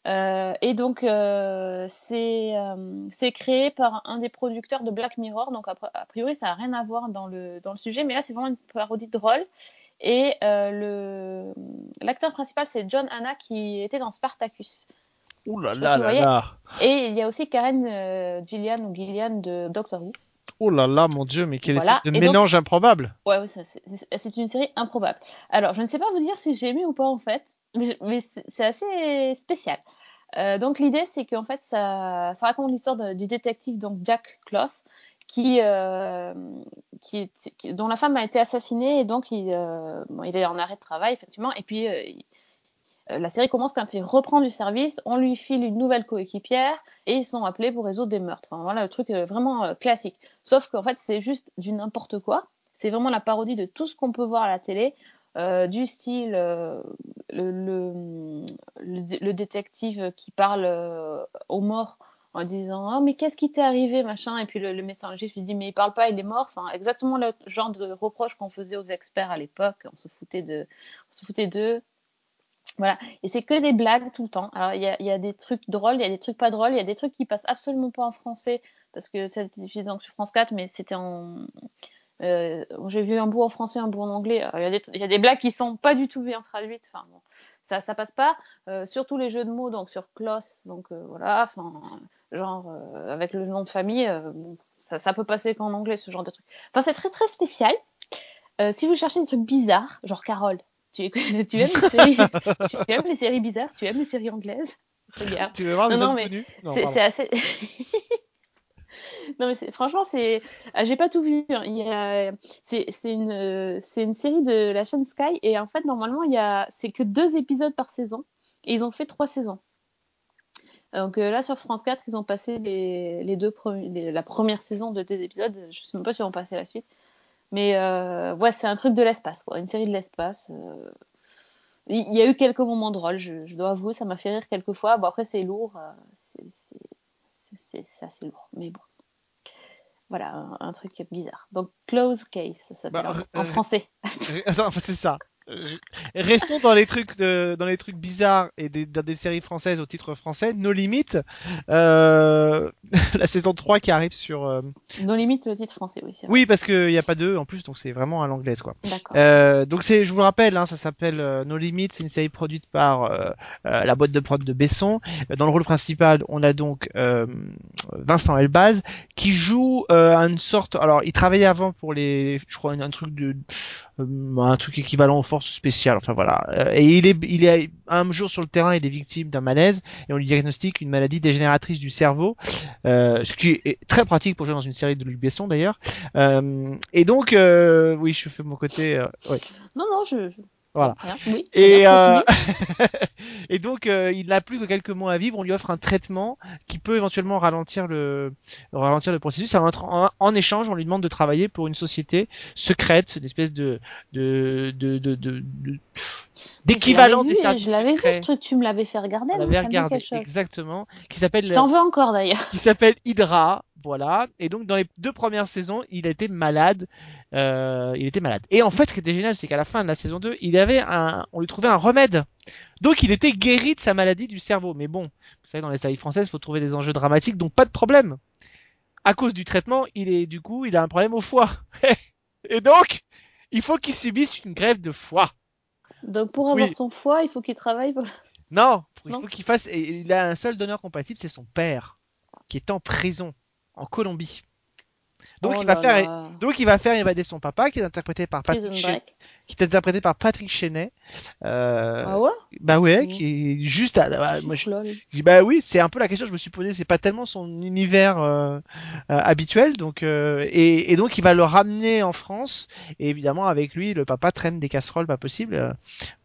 Euh, et donc, euh, c'est euh, c'est créé par un des producteurs de Black Mirror. Donc, a, a priori, ça n'a rien à voir dans le, dans le sujet. Mais là, c'est vraiment une parodie drôle. Et euh, l'acteur principal, c'est John Hanna qui était dans Spartacus. Ouh là là. Et il y a aussi Karen Gillian ou Gillian de Doctor Who. Oh là là, mon dieu, mais quel Voilà. espèce de donc- mélange improbable. Ouais, ouais, c'est- une série improbable. Alors, je ne sais pas vous dire si j'ai aimé ou pas en fait, mais, c'est assez spécial. Euh, donc l'idée, c'est qu'en fait, ça, raconte l'histoire du détective donc Jack Kloss, euh, qui, dont la femme a été assassinée et donc il, euh, est en arrêt de travail effectivement. Et puis la série commence quand il reprend du service, on lui file une nouvelle coéquipière et ils sont appelés pour résoudre des meurtres. Voilà le truc vraiment classique. Sauf qu'en fait, c'est juste du n'importe quoi. C'est vraiment la parodie de tout ce qu'on peut voir à la télé, du style euh, le, le, le, dé- le détective qui parle euh, aux morts en disant oh mais qu'est-ce qui t'est arrivé machin? Et puis le, le médecin lui dit mais il parle pas il est mort. Enfin exactement le genre de reproche qu'on faisait aux experts à l'époque. On se foutait de on se foutait d'eux. Voilà. Et c'est que des blagues tout le temps. Alors il y a, y a des trucs drôles il y a des trucs pas drôles il y a des trucs qui passent absolument pas en français parce que c'est diffusé donc sur France 4 mais c'était en euh, j'ai vu un bout en français, un bout en anglais. Alors, Il y, a des, il y a des blagues qui sont pas du tout bien traduites. Enfin, bon, ça, ça passe pas. Euh, surtout les jeux de mots, donc sur Kloss, donc euh, voilà, enfin, genre euh, avec le nom de famille, euh, bon, ça, ça peut passer qu'en anglais, ce genre de truc. Enfin, c'est très très spécial. Euh, si vous cherchez des trucs bizarres, genre Carole, tu, [LAUGHS] tu aimes les séries, [LAUGHS] tu aimes les séries bizarres, tu aimes les séries anglaises, regarde. Tu veux voir Non, non, mais c'est assez. [LAUGHS] non mais franchement c'est, ah, j'ai pas tout vu. hein. C'est une série de la chaîne Sky et en fait normalement il y a c'est que deux épisodes par saison et ils ont fait trois saisons. Donc euh, là sur France 4 ils ont passé les, deux les- la première saison de deux épisodes. Je sais même pas si vont passer la suite. Mais euh, ouais c'est un truc de l'espace quoi, une série de l'espace. euh. Il y a eu quelques moments drôles, je, dois avouer, ça m'a fait rire quelques fois. Bon après c'est lourd, c'est- assez lourd, mais bon. Voilà, un, un truc bizarre. Donc, Close Case, ça s'appelle Bah, en, en euh, français. Attends, c'est ça. Euh, Restons dans les trucs de, dans les trucs bizarres et des, dans des séries françaises au titre français. No Limit, euh, [LAUGHS] la saison 3 qui arrive sur. euh, Non limite le titre français, oui, vrai. Oui, parce qu'il n'y a pas deux en plus, donc c'est vraiment à l'anglaise quoi. D'accord. Euh, donc c'est, je vous le rappelle, hein, ça s'appelle euh, No Limit, c'est une série produite par la boîte de prod de Besson. Dans le rôle principal, on a donc Vincent Elbaz qui joue une sorte. Alors, il travaillait avant pour les, je crois, un, un truc de, un truc équivalent aux forces. Enfin voilà. Euh, et il est, il est un jour sur le terrain, il est victime d'un malaise et on lui diagnostique une maladie dégénératrice du cerveau, euh, ce qui est très pratique pour jouer dans une série de Luc Besson d'ailleurs. Euh, et donc, oui, je fais mon côté. Non, non, je. Voilà. Oui. Et, euh, [LAUGHS] et donc, euh, il n'a plus que quelques mois à vivre. On lui offre un traitement qui peut éventuellement ralentir le, ralentir le processus. En, échange, on lui demande de travailler pour une société secrète, une espèce de, de, de, de, de- de- d'équivalent Je l'avais des vu, services Je l'avais vu ce truc, tu me l'avais fait regarder, On donc ça me dit regardé, quelque chose. exactement, qui s'appelle Je t'en veux encore d'ailleurs. qui s'appelle Hydra, voilà. Et donc dans les deux premières saisons, il été malade. Euh, il était malade. Et en fait, ce qui était génial, c'est qu'à la fin de la saison 2, il avait un, on lui trouvait un remède. Donc il était guéri de sa maladie du cerveau. Mais bon, vous savez, dans les séries françaises, il faut trouver des enjeux dramatiques, donc pas de problème. À cause du traitement, il est du coup, il a un problème au foie. [LAUGHS] Et donc, il faut qu'il subisse une grève de foie. Donc pour avoir Oui. son foie, il faut qu'il travaille. Non, il Non. faut qu'il fasse. Il a un seul donneur compatible, c'est son père, qui est en prison en Colombie. Donc Oh il va là faire, là. donc il va faire évader son papa, qui est interprété par Patrick, qui est interprété par Patrick Chenet. Euh, Ah ouais? Bah ouais, Mhm. qui est juste. À, bah, moi, je, bah oui, c'est un peu la question que je me suis posée. C'est pas tellement son univers euh, euh, habituel, donc et, et donc il va le ramener en France. Et évidemment avec lui, le papa traîne des casseroles pas possible.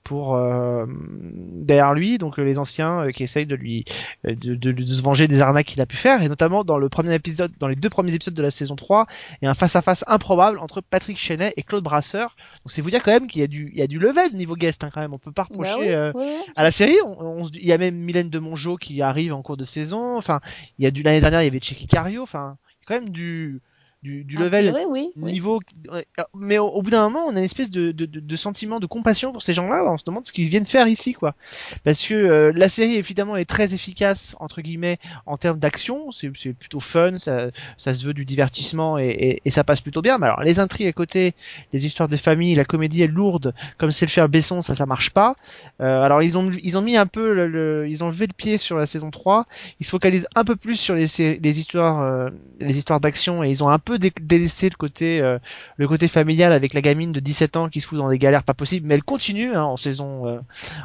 Pour euh, derrière lui donc euh, les anciens euh, qui essayent de lui euh, de, de, de se venger des arnaques qu'il a pu faire et notamment dans le premier épisode dans les deux premiers épisodes de la saison 3 il y a un face à face improbable entre Patrick Chenet et Claude Brasseur. Donc c'est vous dire quand même qu'il y a du il y a du level niveau guest hein, quand même. On peut pas reprocher Bah oui, euh, à la série. On, on il y a même Mylène de Mongeau qui arrive en cours de saison. Enfin il y a du l'année dernière il y avait Checky Cario enfin il y a quand même du du, du level oui. niveau ouais, mais au, au bout d'un moment on a une espèce de, de, de, sentiment de compassion pour ces gens-là on se demande ce qu'ils viennent faire ici quoi. Parce que euh, la série évidemment est très efficace entre guillemets en termes d'action. C'est c'est plutôt fun ça ça se veut du divertissement et, et, et ça passe plutôt bien. Mais alors les intrigues à côté les histoires de famille la comédie est lourde. Comme c'est le faire Besson ça ça marche pas. Euh, alors ils ont ils ont mis un peu le, le- ils ont levé le pied sur la saison 3 ils se focalisent un peu plus sur les les histoires euh, les histoires d'action et ils ont un peu peu dé- délaissé le côté euh, le côté familial avec la gamine de 17 ans qui se fout dans des galères pas possibles, mais elle continue hein, en saison euh,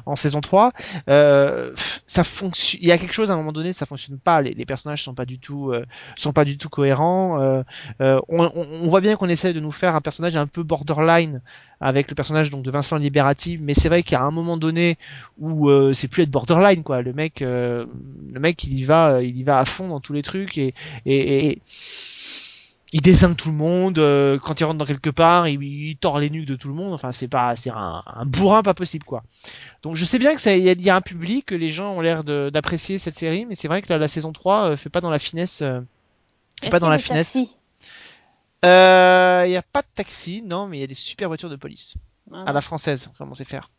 en saison 3. Euh, ça fonctionne. Il y a quelque chose à un moment donné, ça fonctionne pas. Les, personnages sont pas du tout euh, sont pas du tout cohérents. Euh, on, on, on voit bien qu'on essaie de nous faire un personnage un peu borderline avec le personnage donc de Vincent Liberati, mais c'est vrai a un moment donné où euh, c'est plus être borderline quoi. Le mec, euh, le mec il y va, il y va à fond dans tous les trucs et, et, et il désingue tout le monde. euh, quand il rentre dans quelque part, il, il tord les nuques de tout le monde. Enfin, c'est pas, c'est un, un bourrin pas possible quoi. Donc je sais bien que ça, il y, y a un public, que les gens ont l'air de- d'apprécier cette série, mais c'est vrai que la, la saison 3 euh, fait pas dans la finesse. euh, fait pas dans la finesse. Euh, Il y a pas de taxi, non, mais il y a des super voitures de police Ah, à la française. Comment c'est faire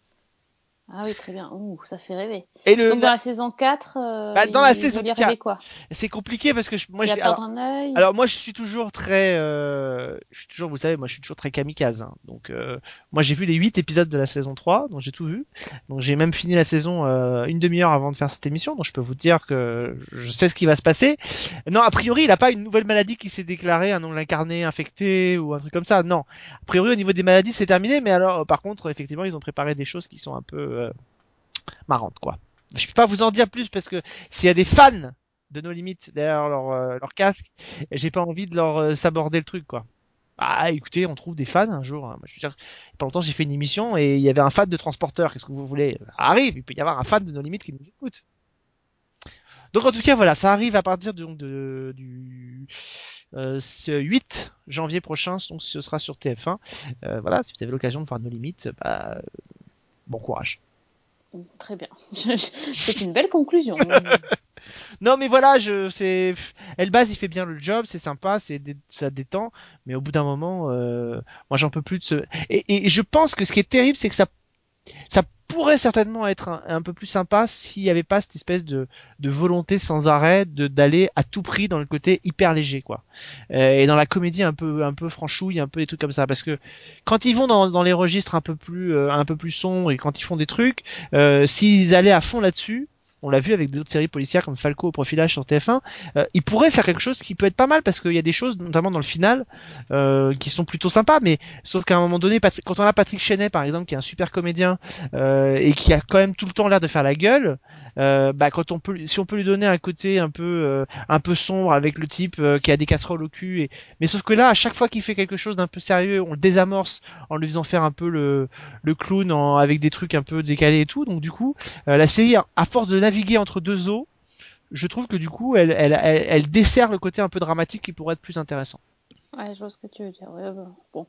Ah oui, très bien. Ouh, ça fait rêver. Et le, Donc dans la saison 4, euh, Bah, dans la saison veut lui 4, rêver quoi c'est compliqué parce que je- moi je un alors moi je suis toujours très euh, je suis toujours vous savez moi je suis toujours très kamikaze hein. donc euh, moi j'ai vu les 8 épisodes de la saison 3 donc j'ai tout vu donc j'ai même fini la saison euh, une demi-heure avant de faire cette émission donc je peux vous dire que je sais ce qui va se passer non a priori il a pas une nouvelle maladie qui s'est déclarée un ongle incarné infecté ou un truc comme ça non a priori au niveau des maladies c'est terminé mais alors euh, par contre effectivement ils ont préparé des choses qui sont un peu euh, marrantes quoi je peux pas vous en dire plus parce que s'il y a des fans de nos limites derrière leur, euh, leur casque, j'ai pas envie de leur euh, saborder le truc quoi. Ah écoutez, on trouve des fans un jour. hein. Je veux dire, pas longtemps j'ai fait une émission et il y avait un fan de transporteur. Qu'est-ce que vous voulez? Arrive, il peut y avoir un fan de nos limites qui nous écoute. Donc en tout cas voilà, ça arrive à partir donc, du euh, ce 8 janvier prochain, donc ce sera sur TF1. Euh, voilà, si vous avez l'occasion de voir nos limites, bah, euh, bon courage. Très bien. [LAUGHS] C'est une belle conclusion. [LAUGHS] Non mais voilà, je c'est Elbaz il fait bien le job, c'est sympa, c'est ça détend, mais au bout d'un moment, euh, moi j'en peux plus de ce. Et, et je pense que ce qui est terrible, c'est que ça pourrait certainement être un, peu plus sympa s'il n'y avait pas cette espèce de, volonté sans arrêt d'aller à tout prix dans le côté hyper léger quoi. Euh, et dans la comédie un peu un peu franchouille un peu des trucs comme ça. Parce que quand ils vont dans, dans les registres un peu plus euh, un peu plus sombres et quand ils font des trucs euh, s'ils allaient à fond là-dessus on l'a vu avec d'autres séries policières comme Falco au profilage sur TF1, euh, ils pourraient faire quelque chose qui peut être pas mal parce qu'il y a des choses, notamment dans le final, euh, qui sont plutôt sympas. Mais sauf qu'à un moment donné, quand on a Patrick Chenet par exemple, qui est un super comédien euh, et qui a quand même tout le temps l'air de faire la gueule, euh, bah quand on peut, si on peut lui donner un côté un peu euh, un peu sombre avec le type euh, qui a des casseroles au cul, et mais sauf que là, à chaque fois qu'il fait quelque chose d'un peu sérieux, on le désamorce en lui faisant faire un peu le le clown en, avec des trucs un peu décalés et tout. Donc du coup, la série, à force de naviguer entre deux eaux, je trouve que du coup, elle, elle, elle, elle dessert le côté un peu dramatique qui pourrait être plus intéressant. Ouais, je vois ce que tu veux dire. Ouais, bon. bon.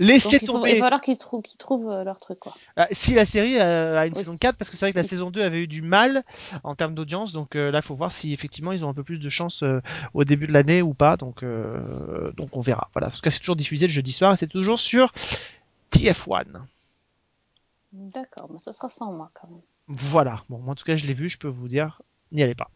Laissez Donc, il, faut, tomber. il va falloir qu'ils trouvent, qu'ils trouvent euh, leur truc, quoi. Ah, si la série euh, a une saison 4, parce que c'est vrai que la c'est- saison 2 avait eu du mal en termes d'audience, donc euh, là, faut voir si effectivement ils ont un peu plus de chance euh, au début de l'année ou pas. Donc, euh, donc on verra. Voilà. En tout cas, c'est toujours diffusé le jeudi soir et c'est toujours sur TF1. D'accord, mais ça sera sans moi, quand même. Voilà. Bon, moi, en tout cas, je l'ai vu, je peux vous dire, n'y allez pas.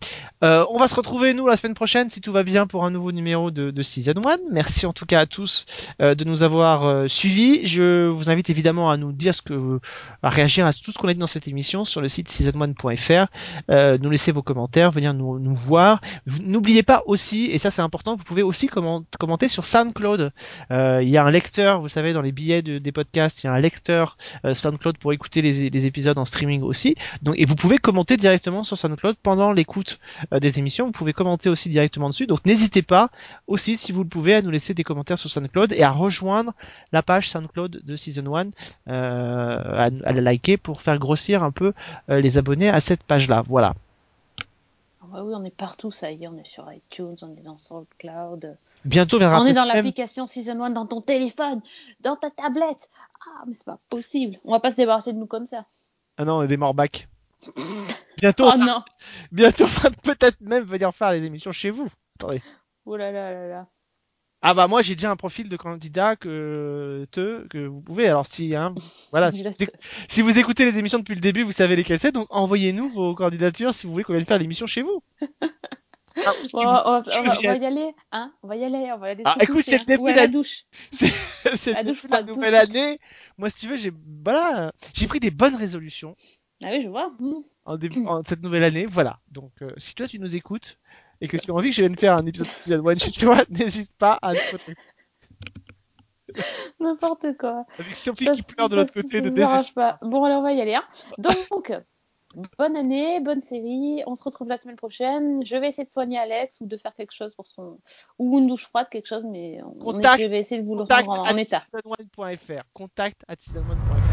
Euh, on va se retrouver, nous, la semaine prochaine, si tout va bien, pour un nouveau numéro de, de Season 1. Merci en tout cas à tous euh, de nous avoir euh, suivis. Je vous invite évidemment à nous dire ce que, à réagir à tout ce qu'on a dit dans cette émission sur le site season1.fr. Euh, nous laisser vos commentaires, venir nous, voir. N'oubliez pas aussi, et ça c'est important, vous pouvez aussi comment- commenter sur SoundCloud. Il y a un lecteur, vous savez, dans les billets de- des podcasts, il y a un lecteur SoundCloud pour écouter les, les épisodes en streaming aussi. Et vous pouvez commenter directement sur SoundCloud pendant l'écoute euh, des émissions. Vous pouvez commenter aussi directement dessus. Donc, n'hésitez pas aussi, si vous le pouvez, à nous laisser des commentaires sur SoundCloud et à rejoindre la page SoundCloud de Season 1, euh, à, à la liker pour faire grossir un peu euh, les abonnés à cette page-là. Voilà. Ah bah oui, on est partout, ça y est, on est sur iTunes, on est dans SoundCloud. Bientôt viendra On est dans l'application Season 1 dans ton téléphone, dans ta tablette. Ah, mais c'est pas possible. On va pas se débarrasser de nous comme ça. Ah non, on est des morbacs. Bientôt, Oh non [LAUGHS] bientôt, peut-être même venir faire les émissions chez vous. Attendez. Oh là là là là. Ah bah moi j'ai déjà un profil de candidat que te que vous pouvez alors si hein voilà si, vous éc- si vous écoutez les émissions depuis le début vous savez lesquelles c'est donc envoyez-nous vos candidatures si vous voulez qu'on vienne faire l'émission chez vous. Ah, si vous- on, va, je on va- on viens- va y aller, hein On va y aller, on va aller. Ah, écoute, c'est le hein. début Ou à de la douche. [LAUGHS] c'est La le début la nouvelle année. Moi si tu veux j'ai voilà j'ai pris des bonnes résolutions Ah oui, je vois. Hmm. en, début, en cette nouvelle année voilà donc euh, si toi tu nous écoutes et que tu as envie que je vienne faire un épisode de Season 1 chez toi, n'hésite pas à. N'importe quoi. Avec Sophie Ça, qui pleure de l'autre côté ça de désespoir. pas. Bon, alors on va y aller. Hein. [LAUGHS] Donc, bonne année, bonne série. On se retrouve la semaine prochaine. Je vais essayer de soigner Alex ou de faire quelque chose pour son. ou une douche froide, quelque chose, mais on Contact- je vais essayer de vous le Contact rendre en, en at état. season1.fr. Contact at season1.fr.